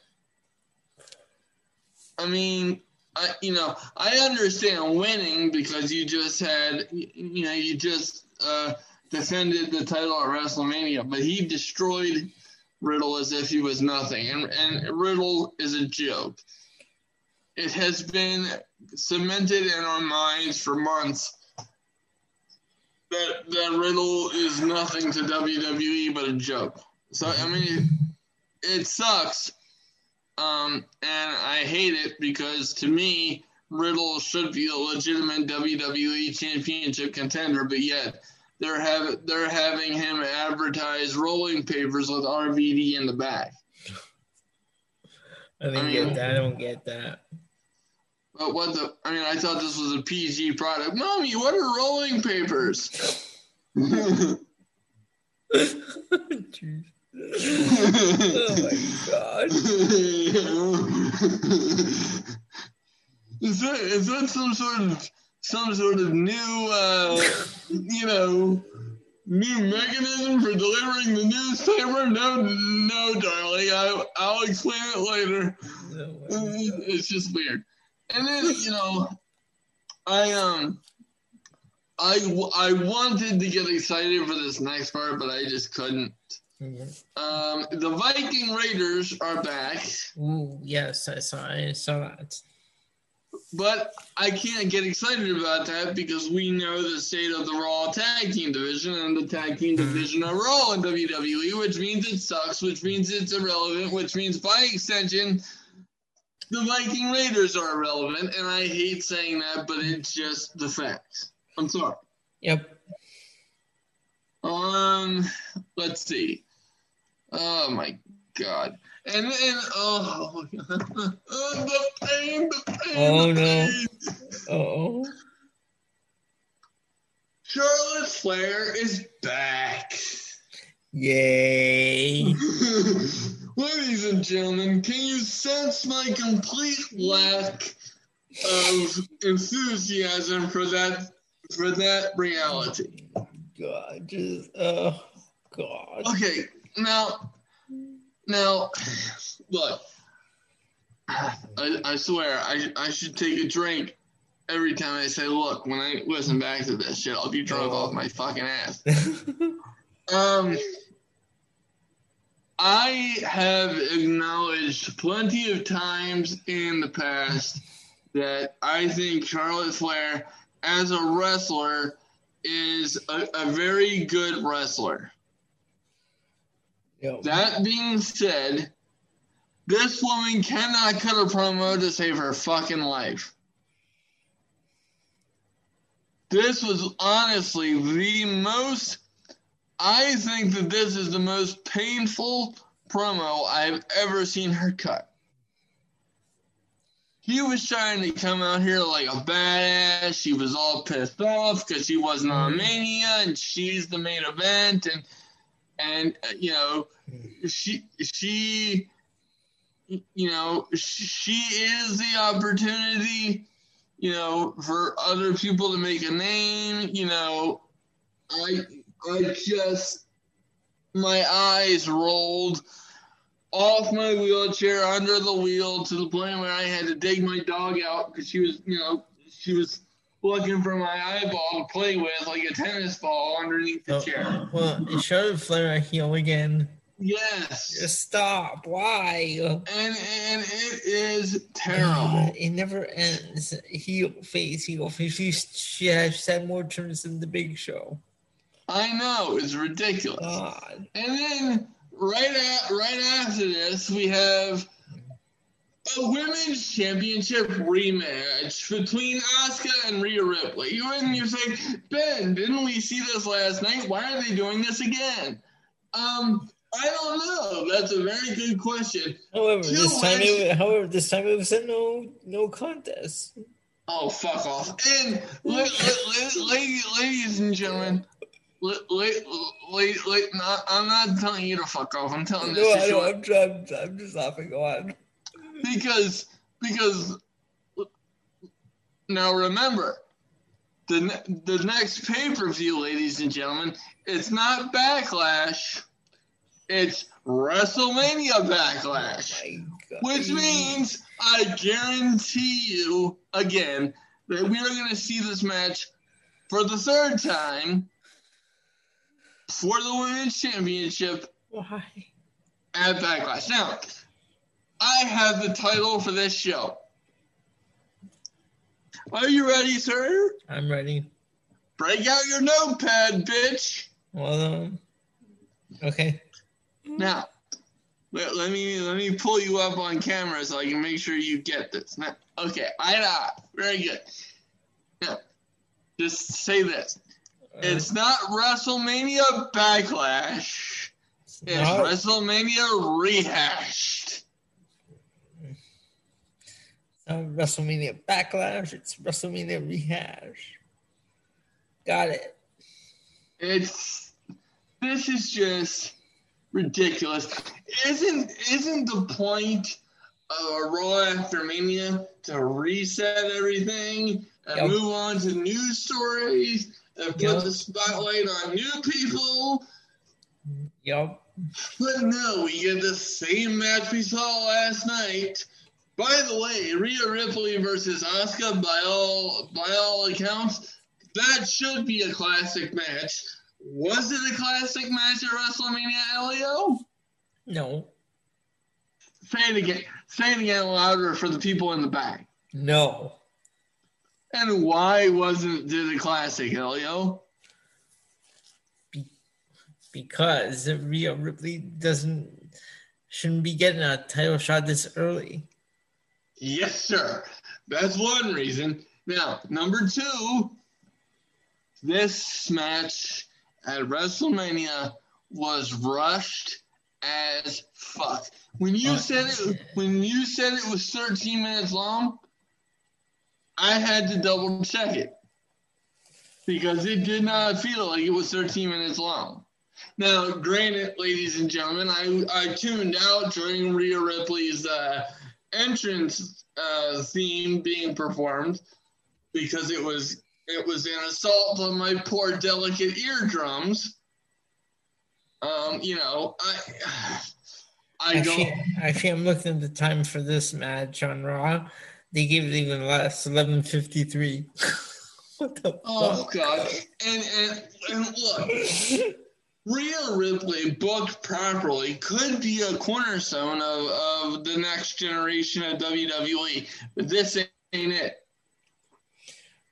Speaker 2: I mean, I you know I understand winning because you just had you know you just uh, defended the title at WrestleMania, but he destroyed Riddle as if he was nothing, and and Riddle is a joke. It has been cemented in our minds for months that that Riddle is nothing to WWE but a joke. So I mean, it sucks um, and I hate it because to me, Riddle should be a legitimate WWE Championship contender, but yet they're having they're having him advertise rolling papers with RVD in the back.
Speaker 1: I didn't I mean, get that. I don't get that.
Speaker 2: But what the? I mean, I thought this was a PG product. Mommy, what are rolling papers? oh my god. is that is that some sort of some sort of new uh you know new mechanism for delivering the newspaper? No no darling. I I'll explain it later. it's just weird. And then, you know, I um I, I wanted to get excited for this next part, but I just couldn't. Mm-hmm. Um, the Viking Raiders are back.
Speaker 1: Ooh, yes, I saw. I saw that.
Speaker 2: But I can't get excited about that because we know the state of the Raw Tag Team Division and the Tag Team mm-hmm. Division are Raw in WWE, which means it sucks, which means it's irrelevant, which means by extension, the Viking Raiders are irrelevant. And I hate saying that, but it's just the facts. I'm sorry.
Speaker 1: Yep.
Speaker 2: Um, let's see. Oh my god. And then oh, oh the pain, the pain. Oh the pain.
Speaker 1: no. Oh.
Speaker 2: Charlotte Flair is back.
Speaker 1: Yay.
Speaker 2: Ladies and gentlemen, can you sense my complete lack of enthusiasm for that for that reality?
Speaker 1: Oh, god, just oh God.
Speaker 2: Okay, now, now, look. I, I swear, I, I should take a drink every time I say, look, when I listen back to this shit, I'll be drunk oh. off my fucking ass. um, I have acknowledged plenty of times in the past that I think Charlotte Flair, as a wrestler, is a, a very good wrestler. That being said, this woman cannot cut a promo to save her fucking life. This was honestly the most, I think that this is the most painful promo I've ever seen her cut. He was trying to come out here like a badass. She was all pissed off because she wasn't on. Mania and she's the main event. And and uh, you know she she you know she is the opportunity you know for other people to make a name you know. I i just my eyes rolled off my wheelchair under the wheel to the point where i had to dig my dog out because she was you know she was looking for my eyeball to play with like a tennis ball underneath the oh, chair.
Speaker 1: Well, it showed Flair a heel again
Speaker 2: Yes.
Speaker 1: Just stop. Why?
Speaker 2: And and it is terrible.
Speaker 1: Uh, it never ends. Heel face, heel face. She, she has had more turns than the Big Show.
Speaker 2: I know it's ridiculous. God. And then right at right after this, we have a women's championship rematch between Asuka and Rhea Ripley. You and you say, Ben, didn't we see this last night? Why are they doing this again? Um, I don't know. That's a very good question.
Speaker 1: However, this time, it, however, this time it was a no no contest.
Speaker 2: Oh, fuck off! And la- la- la- ladies and gentlemen, la- I'm not telling you to fuck off. I'm telling
Speaker 1: no, I know, I'm, I'm, I'm just laughing. Go on.
Speaker 2: Because because now remember the the next pay per view, ladies and gentlemen, it's not Backlash it's WrestleMania Backlash, oh which means I guarantee you again that we are going to see this match for the third time for the Women's Championship.
Speaker 1: Why?
Speaker 2: At Backlash. Now, I have the title for this show. Are you ready, sir?
Speaker 1: I'm ready.
Speaker 2: Break out your notepad, bitch.
Speaker 1: Well, um, okay.
Speaker 2: Now, let, let, me let me pull you up on camera so I can make sure you get this. Now, okay, I know. Very good. Now, just say this. Uh, it's not WrestleMania Backlash. It's not. WrestleMania Rehashed.
Speaker 1: WrestleMania Backlash. It's WrestleMania Rehash. Got it.
Speaker 2: It's this is just ridiculous. Isn't isn't the point of a Raw after Mania to reset everything and yep. move on to new stories and put yep. the spotlight on new people?
Speaker 1: Yep.
Speaker 2: But no, we get the same match we saw last night. By the way, Rhea Ripley versus Asuka, by all by all accounts, that should be a classic match. Was it a classic match at WrestleMania, Elio?
Speaker 1: No.
Speaker 2: Say it again. Say it again louder for the people in the back.
Speaker 1: No.
Speaker 2: And why wasn't it a classic, Elio?
Speaker 1: Be- because Rhea Ripley doesn't shouldn't be getting a title shot this early.
Speaker 2: Yes, sir. That's one reason. Now, number two, this match at WrestleMania was rushed as fuck. When you said it, when you said it was 13 minutes long, I had to double check it because it did not feel like it was 13 minutes long. Now, granted, ladies and gentlemen, I I tuned out during Rhea Ripley's uh, entrance uh, theme being performed because it was it was an assault on my poor delicate eardrums. Um, you know, I I
Speaker 1: actually,
Speaker 2: don't
Speaker 1: actually I'm looking at the time for this match on Raw. They gave it even less, eleven fifty three. what the
Speaker 2: Oh fuck? god. And and and look Rhea Ripley booked properly could be a cornerstone of, of the next generation of WWE, but this ain't it.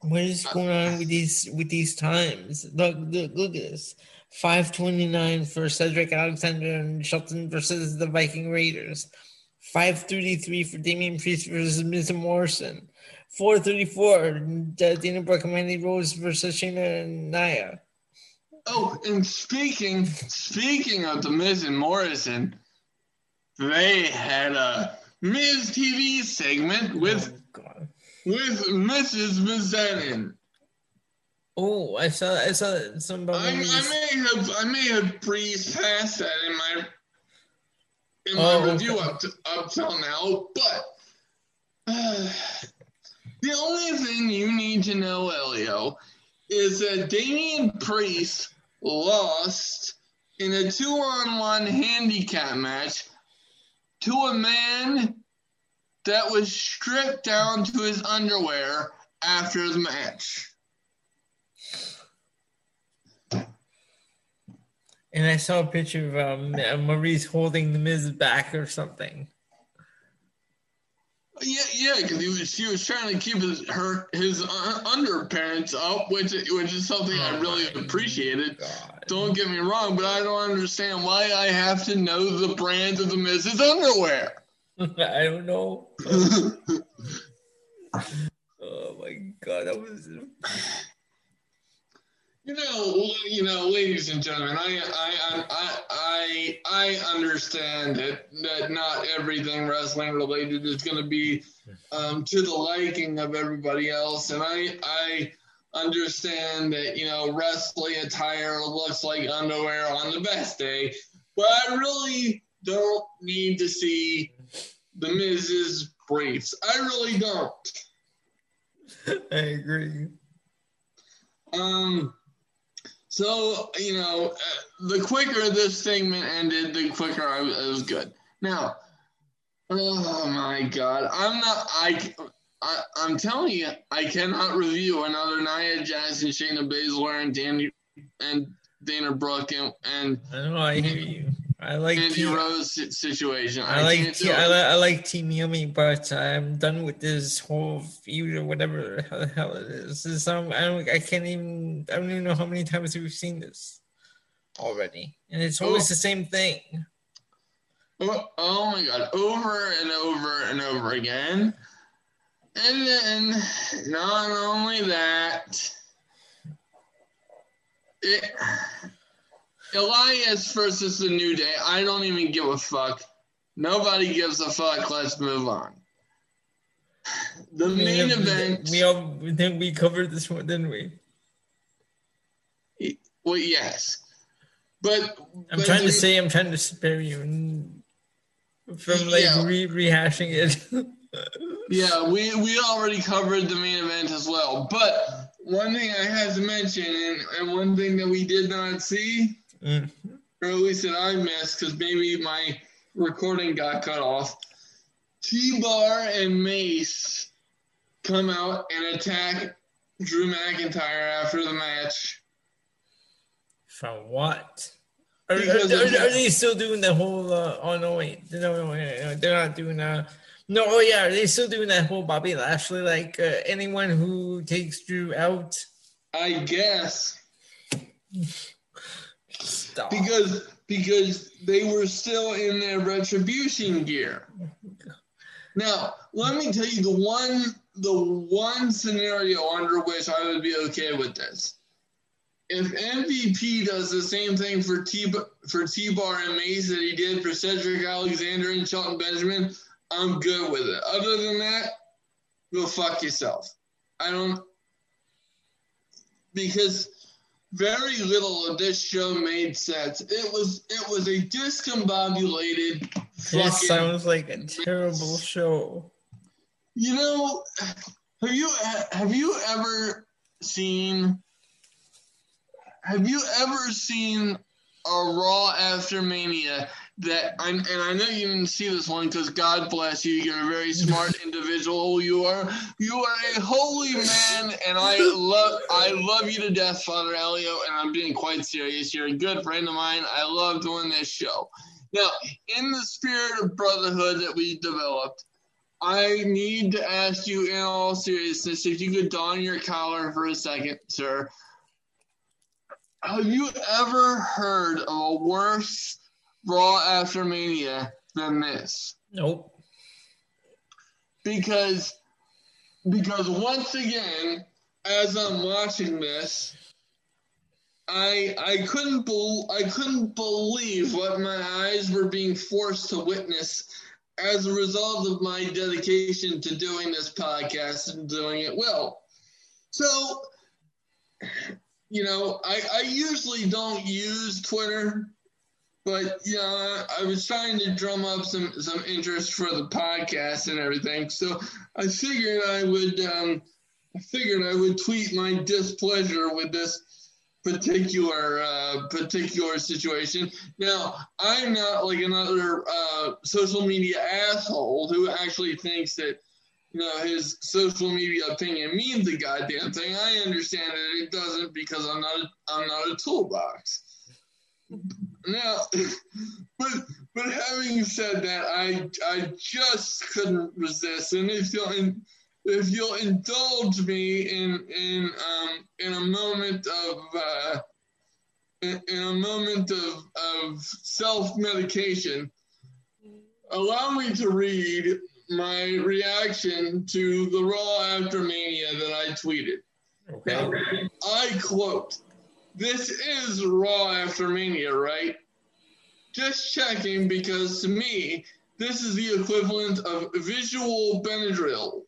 Speaker 1: What is going on with these with these times? Look, look, look at this. 529 for Cedric Alexander and Shelton versus the Viking Raiders. 533 for Damian Priest versus Miz Morrison. 434 uh, Dana Brooke and Mandy Rose versus Shayna and Nia.
Speaker 2: Oh, and speaking speaking of the Miz and Morrison, they had a Miz TV segment with oh, with Mrs. Mizanin.
Speaker 1: Oh, I saw I saw some.
Speaker 2: I, I, may have I may have breezed past that in my in my oh, review okay. up to, up till now, but uh, the only thing you need to know, Elio, is that Damian Priest lost in a two-on-one handicap match to a man that was stripped down to his underwear after the match.
Speaker 1: And I saw a picture of um, Maryse holding the Miz back or something.
Speaker 2: Yeah, yeah, because she was trying to keep his her his uh, underparents up, which which is something oh I really appreciated. God. Don't get me wrong, but I don't understand why I have to know the brand of the Mrs. underwear.
Speaker 1: I don't know. oh my god, that was
Speaker 2: you know, you know, ladies and gentlemen, I, I, I, I, I understand that that not everything wrestling related is going to be um, to the liking of everybody else, and I, I understand that you know wrestling attire looks like underwear on the best day, but I really don't need to see the Miz's briefs. I really don't.
Speaker 1: I agree.
Speaker 2: Um so, you know, uh, the quicker this thing ended, the quicker I, it was good. Now, oh my God, I'm not, I, I, am telling you, I cannot review another Nia and Shayna Baszler, and Danny and Dana Brooke and, and
Speaker 1: I know I hear you. I like
Speaker 2: Andy T- Rose situation.
Speaker 1: I, I like T- I, li- I like Team Yummy, but I'm done with this whole feud or whatever the hell it is. This, um, I don't I can't even I don't even know how many times we've seen this already, and it's always oh. the same thing.
Speaker 2: Oh, oh my god, over and over and over again. And then not only that, it Elias versus the New Day. I don't even give a fuck. Nobody gives a fuck. Let's move on. The main we, event.
Speaker 1: We all then we covered this one, didn't we?
Speaker 2: Well, yes, but
Speaker 1: I'm
Speaker 2: but
Speaker 1: trying to say I'm trying to spare you from like yeah. re- rehashing it.
Speaker 2: yeah, we we already covered the main event as well, but one thing I had to mention, and, and one thing that we did not see Mm-hmm. Or at least that I missed because maybe my recording got cut off. T Bar and Mace come out and attack Drew McIntyre after the match.
Speaker 1: For what? Are, are, are, are, they still doing the whole? Uh, oh no, wait, no, no, no, they're not doing that. Uh, no, oh yeah, are they still doing that whole Bobby Lashley? Like uh, anyone who takes Drew out?
Speaker 2: I guess. Stop. Because because they were still in their retribution gear. Now, let me tell you the one the one scenario under which I would be okay with this. If MVP does the same thing for T for T Bar and Mace that he did for Cedric Alexander and Shelton Benjamin, I'm good with it. Other than that, go fuck yourself. I don't because very little of this show made sense. It was it was a discombobulated.
Speaker 1: This sounds like a terrible show.
Speaker 2: You know, have you have you ever seen? Have you ever seen a Raw after Mania that I'm, and I know you didn't see this one because God bless you, you're a very smart individual. You are you are a holy man, and I love I love you to death, Father Elio, and I'm being quite serious. You're a good friend of mine. I love doing this show. Now, in the spirit of brotherhood that we developed, I need to ask you in all seriousness if you could don your collar for a second, sir. Have you ever heard of a worse Raw after Mania than this.
Speaker 1: Nope.
Speaker 2: Because because once again, as I'm watching this, I I couldn't be, I couldn't believe what my eyes were being forced to witness as a result of my dedication to doing this podcast and doing it well. So, you know, I, I usually don't use Twitter but yeah, I was trying to drum up some some interest for the podcast and everything. So I figured I would um, I figured I would tweet my displeasure with this particular uh, particular situation. Now I'm not like another uh, social media asshole who actually thinks that you know his social media opinion means a goddamn thing. I understand that it doesn't because I'm not a, I'm not a toolbox. Now, but but having said that, I I just couldn't resist, and if you'll if you'll indulge me in in um in a moment of uh, in, in a moment of of self medication, allow me to read my reaction to the Raw After Mania that I tweeted. Okay. I quote, This is Raw After Mania, right? Just checking because to me, this is the equivalent of visual Benadryl.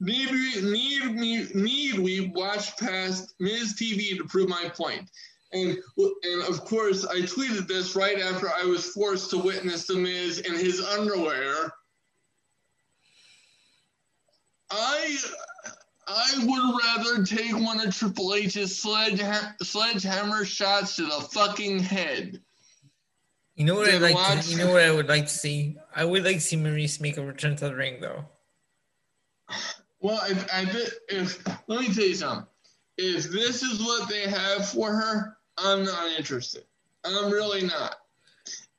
Speaker 2: Need we, need, we, need we watch past Miz TV to prove my point? And, and of course, I tweeted this right after I was forced to witness The Miz in his underwear. I I would rather take one of Triple H's sledgehammer, sledgehammer shots to the fucking head.
Speaker 1: You know what I like? Watch... To, you know what I would like to see? I would like to see Maryse make a return to the ring, though.
Speaker 2: Well, if, if, if let me tell you something. If this is what they have for her, I'm not interested. I'm really not.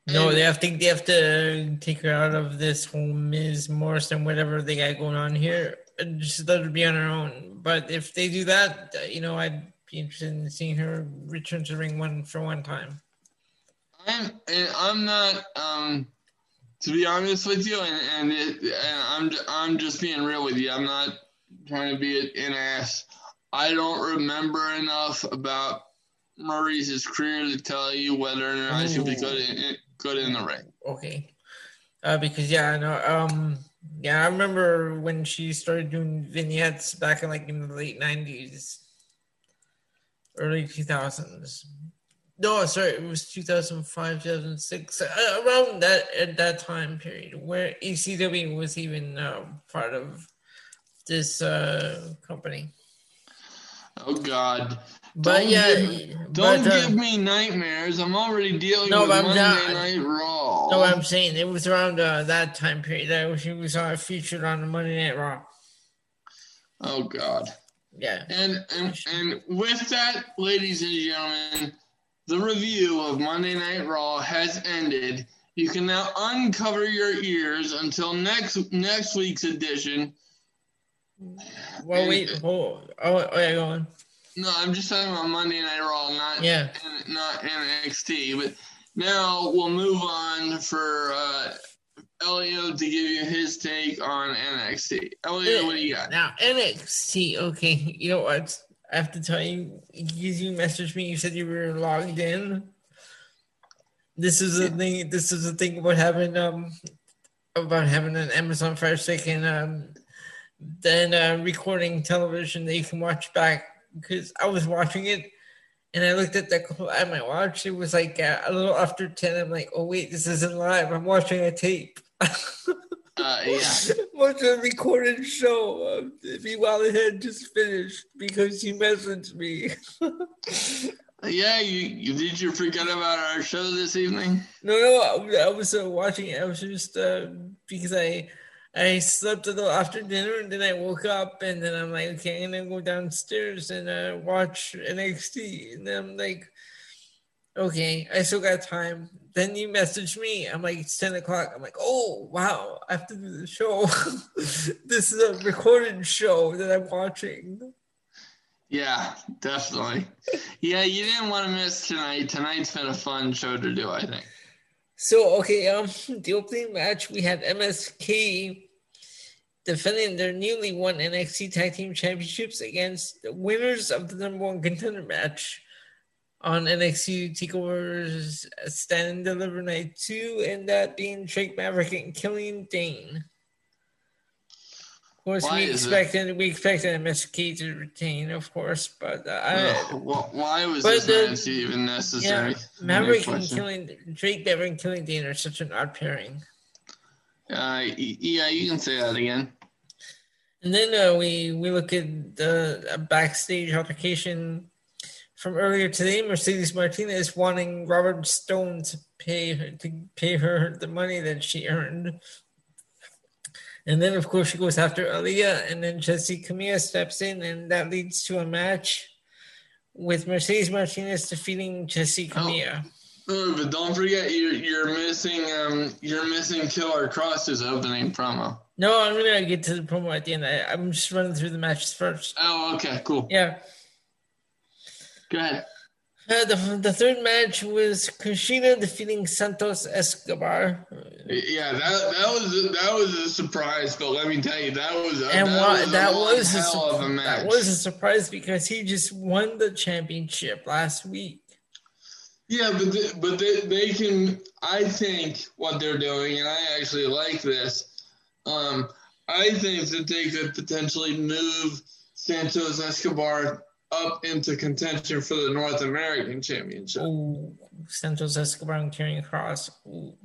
Speaker 1: No, and, they have to they have to take her out of this whole Miz Morrison whatever they got going on here just let her be on her own. But if they do that, you know, I'd be interested in seeing her return to ring one for one time.
Speaker 2: I'm I'm not um to be honest with you, and and, it, and I'm I'm just being real with you. I'm not trying to be an ass. I don't remember enough about Maryse's career to tell you whether or not Ooh. she'll be good in, good in the ring.
Speaker 1: Okay. Uh, because yeah, I know. Um, yeah, I remember when she started doing vignettes back in like in the late '90s, early 2000s. No, sorry, it was 2005, 2006, uh, around that at that time period where ECW was even uh, part of this uh, company.
Speaker 2: Oh God! But don't yeah, give, don't but, uh, give me nightmares. I'm already dealing no, with Monday not, Night Raw.
Speaker 1: No, I'm saying it was around uh, that time period that she was uh, featured on the Monday Night Raw.
Speaker 2: Oh God.
Speaker 1: Yeah.
Speaker 2: And and and with that, ladies and gentlemen, the review of Monday Night Raw has ended. You can now uncover your ears until next next week's edition.
Speaker 1: Well, wait, hold. Oh, oh, yeah, go on.
Speaker 2: No, I'm just talking about Monday Night Raw, not
Speaker 1: yeah,
Speaker 2: not NXT. But now we'll move on for uh, Elio to give you his take on NXT. Elio, what do you got?
Speaker 1: Now NXT. Okay, you know what? I have to tell you, because you messaged me, you said you were logged in. This is the thing. This is the thing about having um about having an Amazon Fire Stick and um then uh, recording television that you can watch back because I was watching it and I looked at the clock. at my watch. It was like uh, a little after ten. I'm like, oh wait, this isn't live. I'm watching a tape.
Speaker 2: uh, yeah,
Speaker 1: watching a recorded show. Um, meanwhile, it had just finished because he messaged me.
Speaker 2: yeah, you, you did you forget about our show this evening?
Speaker 1: No, no, I, I was uh, watching it. I was just uh, because I I slept a little after dinner and then I woke up and then I'm like, okay, I'm gonna go downstairs and uh, watch NXT. And then I'm like, okay, I still got time. Then you message me. I'm like, it's 10 o'clock. I'm like, oh, wow, I have to do the show. this is a recorded show that I'm watching.
Speaker 2: Yeah, definitely. yeah, you didn't want to miss tonight. Tonight's been a fun show to do, I think.
Speaker 1: So okay, um, the opening match we had MSK defending their newly won NXT Tag Team Championships against the winners of the number one contender match on NXT Takeover's Stand and Deliver Night Two, and that being Drake Maverick and Killian Dain. Of course, why we expected it? we expected MSK to retain, of course, but uh, I,
Speaker 2: why was this the, even necessary? Yeah,
Speaker 1: Maverick and killing Drake Maverick and Killian Dain are such an odd pairing.
Speaker 2: Uh, yeah, you can say that again.
Speaker 1: And then uh, we we look at the backstage altercation from earlier today. Mercedes Martinez wanting Robert Stone to pay her to pay her the money that she earned and then, of course, she goes after Aliyah, and then Jessi Kamea steps in, and that leads to a match with Mercedes Martinez defeating Jessica oh.
Speaker 2: Oh, but don't forget you're you're missing um you're missing Killer Kross's opening promo.
Speaker 1: No, I'm really gonna get to the promo at the end. I, am just running through the matches first.
Speaker 2: Oh, okay, cool.
Speaker 1: Yeah.
Speaker 2: Go ahead.
Speaker 1: Uh, the, the third match was Kushida defeating Santos Escobar.
Speaker 2: Yeah, that that was that was a surprise. But let me tell you, that was a,
Speaker 1: and that was, that was a, hell of a match. That was a surprise because he just won the championship last week.
Speaker 2: Yeah, but they, but they, they can. I think what they're doing, and I actually like this. Um, I think that they could potentially move Santos Escobar up into contention for the North American Championship.
Speaker 1: Oh, Santos Escobar and Karrion Kross. Ooh.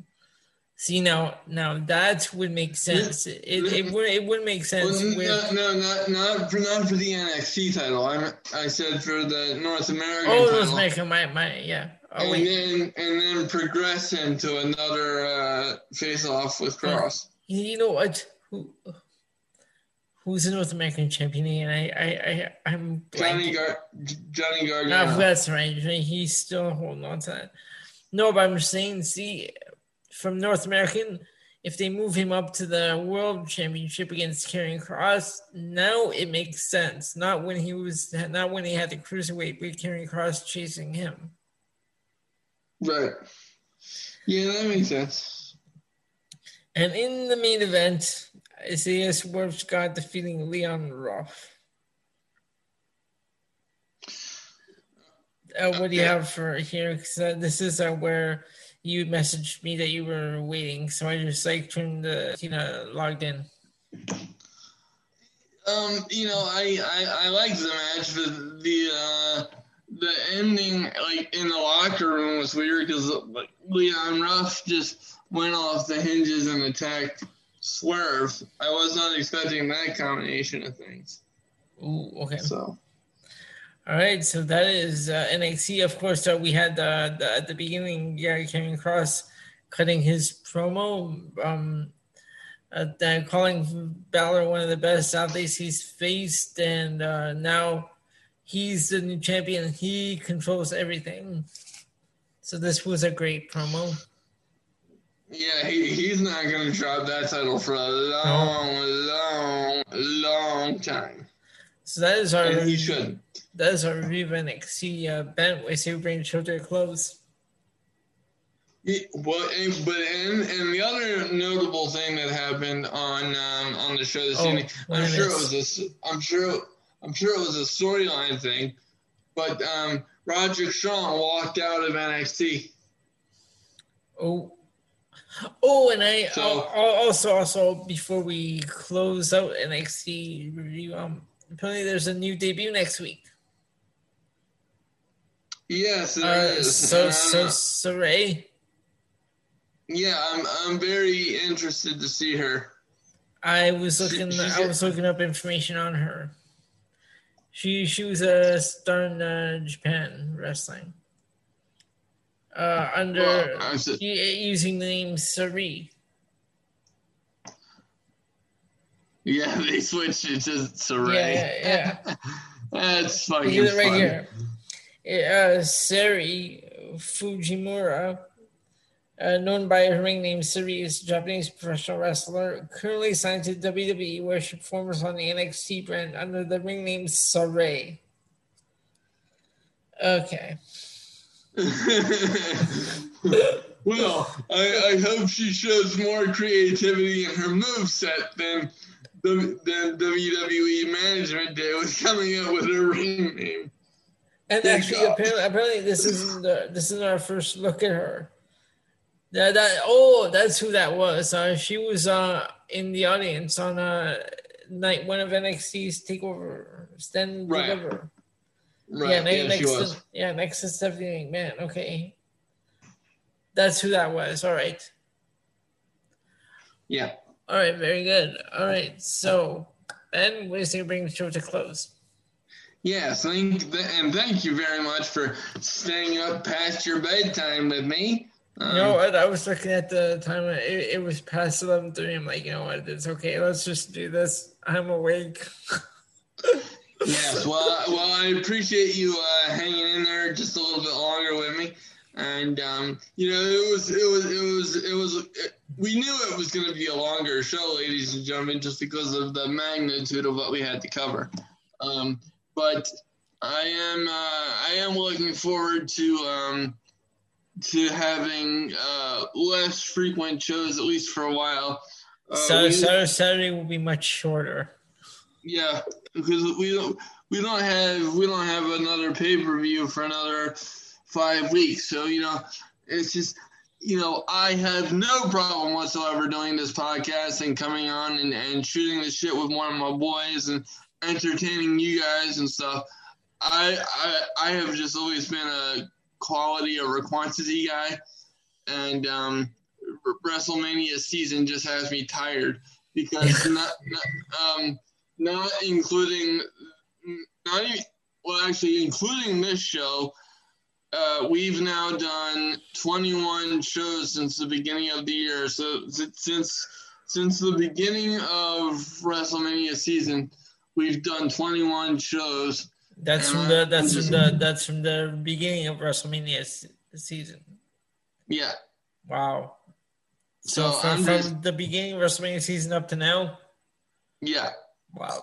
Speaker 1: See now, now that would make sense. It, it, would it would make sense.
Speaker 2: Well, with, no, no, not not for not for the NXT title. I I said for the North American. Oh, North
Speaker 1: American, my my yeah.
Speaker 2: And wait. then and then progress into another uh, face off with Kross.
Speaker 1: You know what? Who, who's the North American champion and I, I, I, I'm
Speaker 2: Johnny Gar, Johnny Gargano.
Speaker 1: Oh, that's right. He's still holding on to that. No, but I'm saying, see, from North American, if they move him up to the World Championship against Karrion Kross, now it makes sense. Not when he was, not when he had the cruiserweight with Karrion Kross chasing him.
Speaker 2: Right. Yeah, that makes sense.
Speaker 1: And in the main event, Isaiah Swerve Scott defeating Leon Ruff. Uh, what do you have for here? Because uh, this is uh, where you messaged me that you were waiting, so I just like turned the you know logged in.
Speaker 2: Um, you know, I I, I liked the match, but the uh, the ending like in the locker room was weird because like Leon Ruff just went off the hinges and attacked Swerve. I was not expecting that combination of things.
Speaker 1: Ooh, okay.
Speaker 2: So.
Speaker 1: All right, so that is uh, NXT. Of course, uh, we had uh, the, at the beginning, Gary Karrion Kross cutting his promo, um, uh, calling Balor one of the best athletes he's faced, and uh, now he's the new champion. He controls everything. So this was a great promo.
Speaker 2: Yeah, he, he's not going to drop that title for a long, long, long time.
Speaker 1: So that is our.
Speaker 2: And he should.
Speaker 1: That is our review of NXT. Uh, Ben, we say we bring the show to a close.
Speaker 2: Yeah, well, and, but and, and the other notable thing that happened on um, on the show this oh, evening, I'm sure it was a, I'm sure I'm sure it was a storyline thing, but um, Roderick Strong walked out of NXT.
Speaker 1: Oh, Oh, and I so, also also before we close out NXT review, um, apparently there's a new debut next week.
Speaker 2: Yes, there uh, is.
Speaker 1: So so Sarray.
Speaker 2: Yeah, I'm I'm very interested to see her.
Speaker 1: I was looking. She, I was looking up information on her. She she was a star in uh, Japan wrestling uh, under well, using the name Sari.
Speaker 2: Yeah, they switched it to Sarray.
Speaker 1: Yeah, yeah.
Speaker 2: That's fucking Look right fun. here.
Speaker 1: Uh, Sari Fujimura, uh, known by her ring name is a Japanese professional wrestler currently signed to WWE, where she performs on the NXT brand under the ring name Sarray. Okay.
Speaker 2: well, I, I, hope she shows more creativity in her move set than the than WWE management did with coming up with her ring name.
Speaker 1: And actually, apparently, apparently, this isn't the, this is our first look at her. That, that oh, that's who that was. Uh, she was uh, in the audience on uh, night one of NXT's Takeover Stand right. Deliver.
Speaker 2: Right. Yeah, yeah
Speaker 1: next to, yeah, next to Stephanie McMahon. Okay. That's who that was. All right.
Speaker 2: Yeah.
Speaker 1: All right, very good. All right. So Ben, what do you think bring the show to close?
Speaker 2: Yes, thank and thank you very much for staying up past your bedtime with me.
Speaker 1: Um, you know what? I was looking at the time. It, it was past eleven thirty. I'm like, you know what? It's okay. Let's just do this. I'm awake.
Speaker 2: yes, well, well, I appreciate you uh, hanging in there just a little bit longer with me, and um, you know, it was, it was, it was, it was. It, we knew it was going to be a longer show, ladies and gentlemen, just because of the magnitude of what we had to cover. Um, but I am, uh, I am looking forward to um, to having uh, less frequent shows, at least for a while.
Speaker 1: Uh, so Saturday, Saturday will be much shorter.
Speaker 2: Yeah, because we don't we don't have we don't have another pay per view for another five weeks. So you know, it's just you know I have no problem whatsoever doing this podcast and coming on and, and shooting the shit with one of my boys and entertaining you guys and stuff. I I I have just always been a quality over quantity guy, and um, WrestleMania season just has me tired because not, not, um, not including not even well actually including this show. Uh, we've now done 21 shows since the beginning of the year. So since since the beginning of WrestleMania season, we've done 21 shows
Speaker 1: that's from the that's from the that's from the beginning of WrestleMania season.
Speaker 2: Yeah.
Speaker 1: Wow. So, so from, just, from the beginning of WrestleMania season up to now.
Speaker 2: Yeah.
Speaker 1: Wow.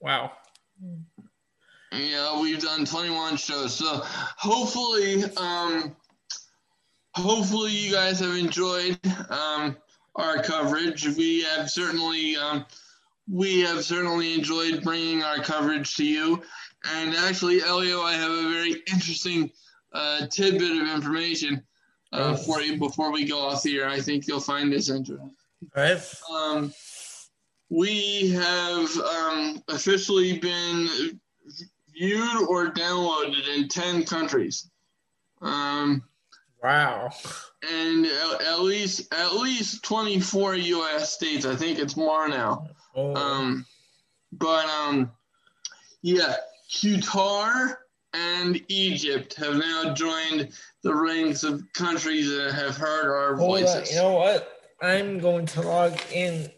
Speaker 1: Wow.
Speaker 2: Yeah, we've done 21 shows. So hopefully, um, hopefully you guys have enjoyed um, our coverage. We have certainly, um, we have certainly enjoyed bringing our coverage to you. And actually, Elio, I have a very interesting uh, tidbit of information uh, for you before we go off the air. I think you'll find this interesting.
Speaker 1: All right.
Speaker 2: Um, we have um, officially been viewed or downloaded in 10 countries. Um,
Speaker 1: wow.
Speaker 2: And at least at least 24 U.S. states. I think it's more now. Oh. Um, but um, yeah, Qatar and Egypt have now joined the ranks of countries that have heard our voices.
Speaker 1: You know what? I'm going to log in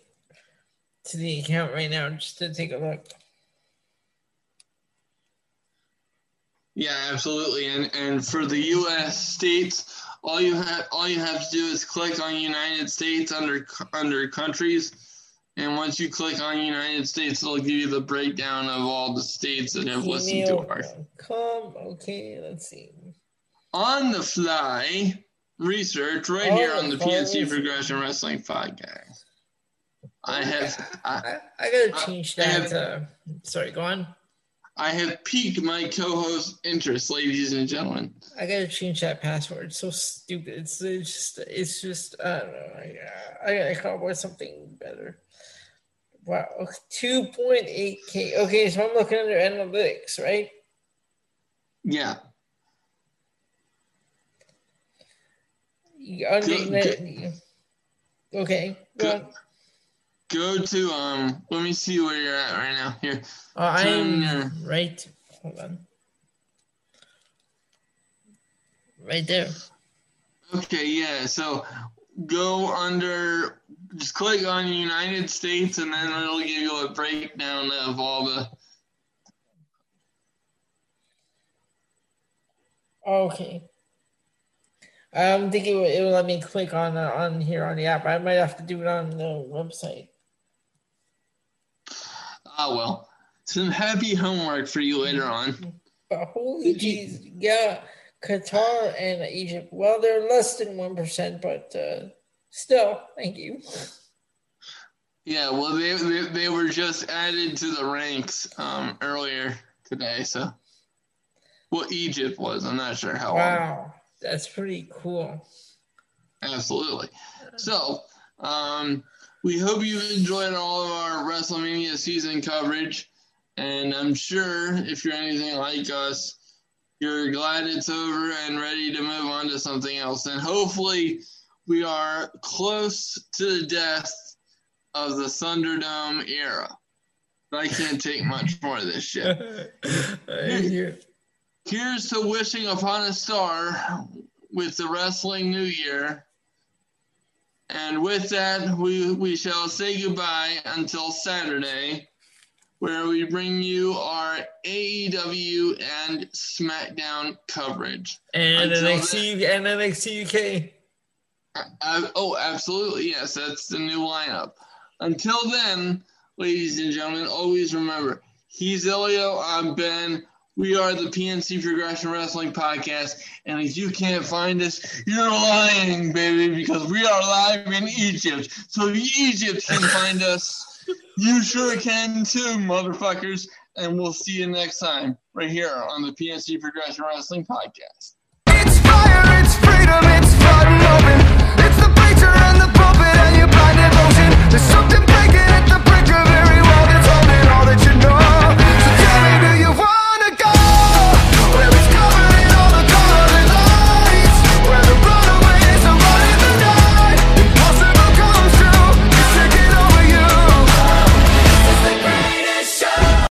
Speaker 1: to the account right now just to take a look.
Speaker 2: Yeah, absolutely. And and for the U.S. states, all you have all you have to do is click on United States under under countries and once you click on United States, it'll give you the breakdown of all the states that have listened to our.
Speaker 1: Come, okay, let's see.
Speaker 2: On the fly research right here on the PNC Progression Wrestling podcast. I have.
Speaker 1: I, I, I gotta change that. Have, uh, sorry, go on.
Speaker 2: I have piqued my co-host interest, ladies and gentlemen.
Speaker 1: I gotta change that password. It's so stupid. It's, it's just. It's just. I don't know. I, I gotta come up with something better. Wow, 2.8K. Okay, so I'm looking under analytics, right?
Speaker 2: Yeah.
Speaker 1: Under, okay.
Speaker 2: Go, go, to um. Let me see where you're at right now. Here.
Speaker 1: Oh, I'm right. Hold on. Right there.
Speaker 2: Okay. Yeah. So go under just click on United States and then it'll give you a breakdown of all the
Speaker 1: Okay. I'm thinking it will let me click on uh, on here on the app. I might have to do it on the website.
Speaker 2: Ah well, some happy homework for you later on.
Speaker 1: But holy jeez, yeah, Qatar and Egypt. Well, they're less than one percent, but uh, still, thank you.
Speaker 2: Yeah, well, they, they, they were just added to the ranks um, earlier today. So, well, Egypt was. I'm not sure how.
Speaker 1: Wow, long. that's pretty cool.
Speaker 2: Absolutely. So, um, we hope you enjoyed all of our WrestleMania season coverage, and I'm sure if you're anything like us, you're glad it's over and ready to move on to something else. And hopefully, we are close to the death of the Thunderdome era. I can't take much more of this shit. Here's to wishing upon a star with the Wrestling New Year. And with that, we, we shall say goodbye until Saturday. where we bring you our AEW and SmackDown coverage.
Speaker 1: And NXT then, and NXT UK.
Speaker 2: Uh, oh, absolutely. Yes, that's the new lineup. Until then, ladies and gentlemen, always remember he's Elio, I'm Ben. We are the PNC Progression Wrestling Podcast, and if you can't find us, you're lying, baby, because we are live in Egypt. So Egypt can find us. You sure can too, motherfuckers. And we'll see you next time, right here on the PNC Progression Wrestling Podcast. It's fire, it's freedom, it's
Speaker 3: flooding open. It's the preacher and the pulpit, and your blind devotion. There's something.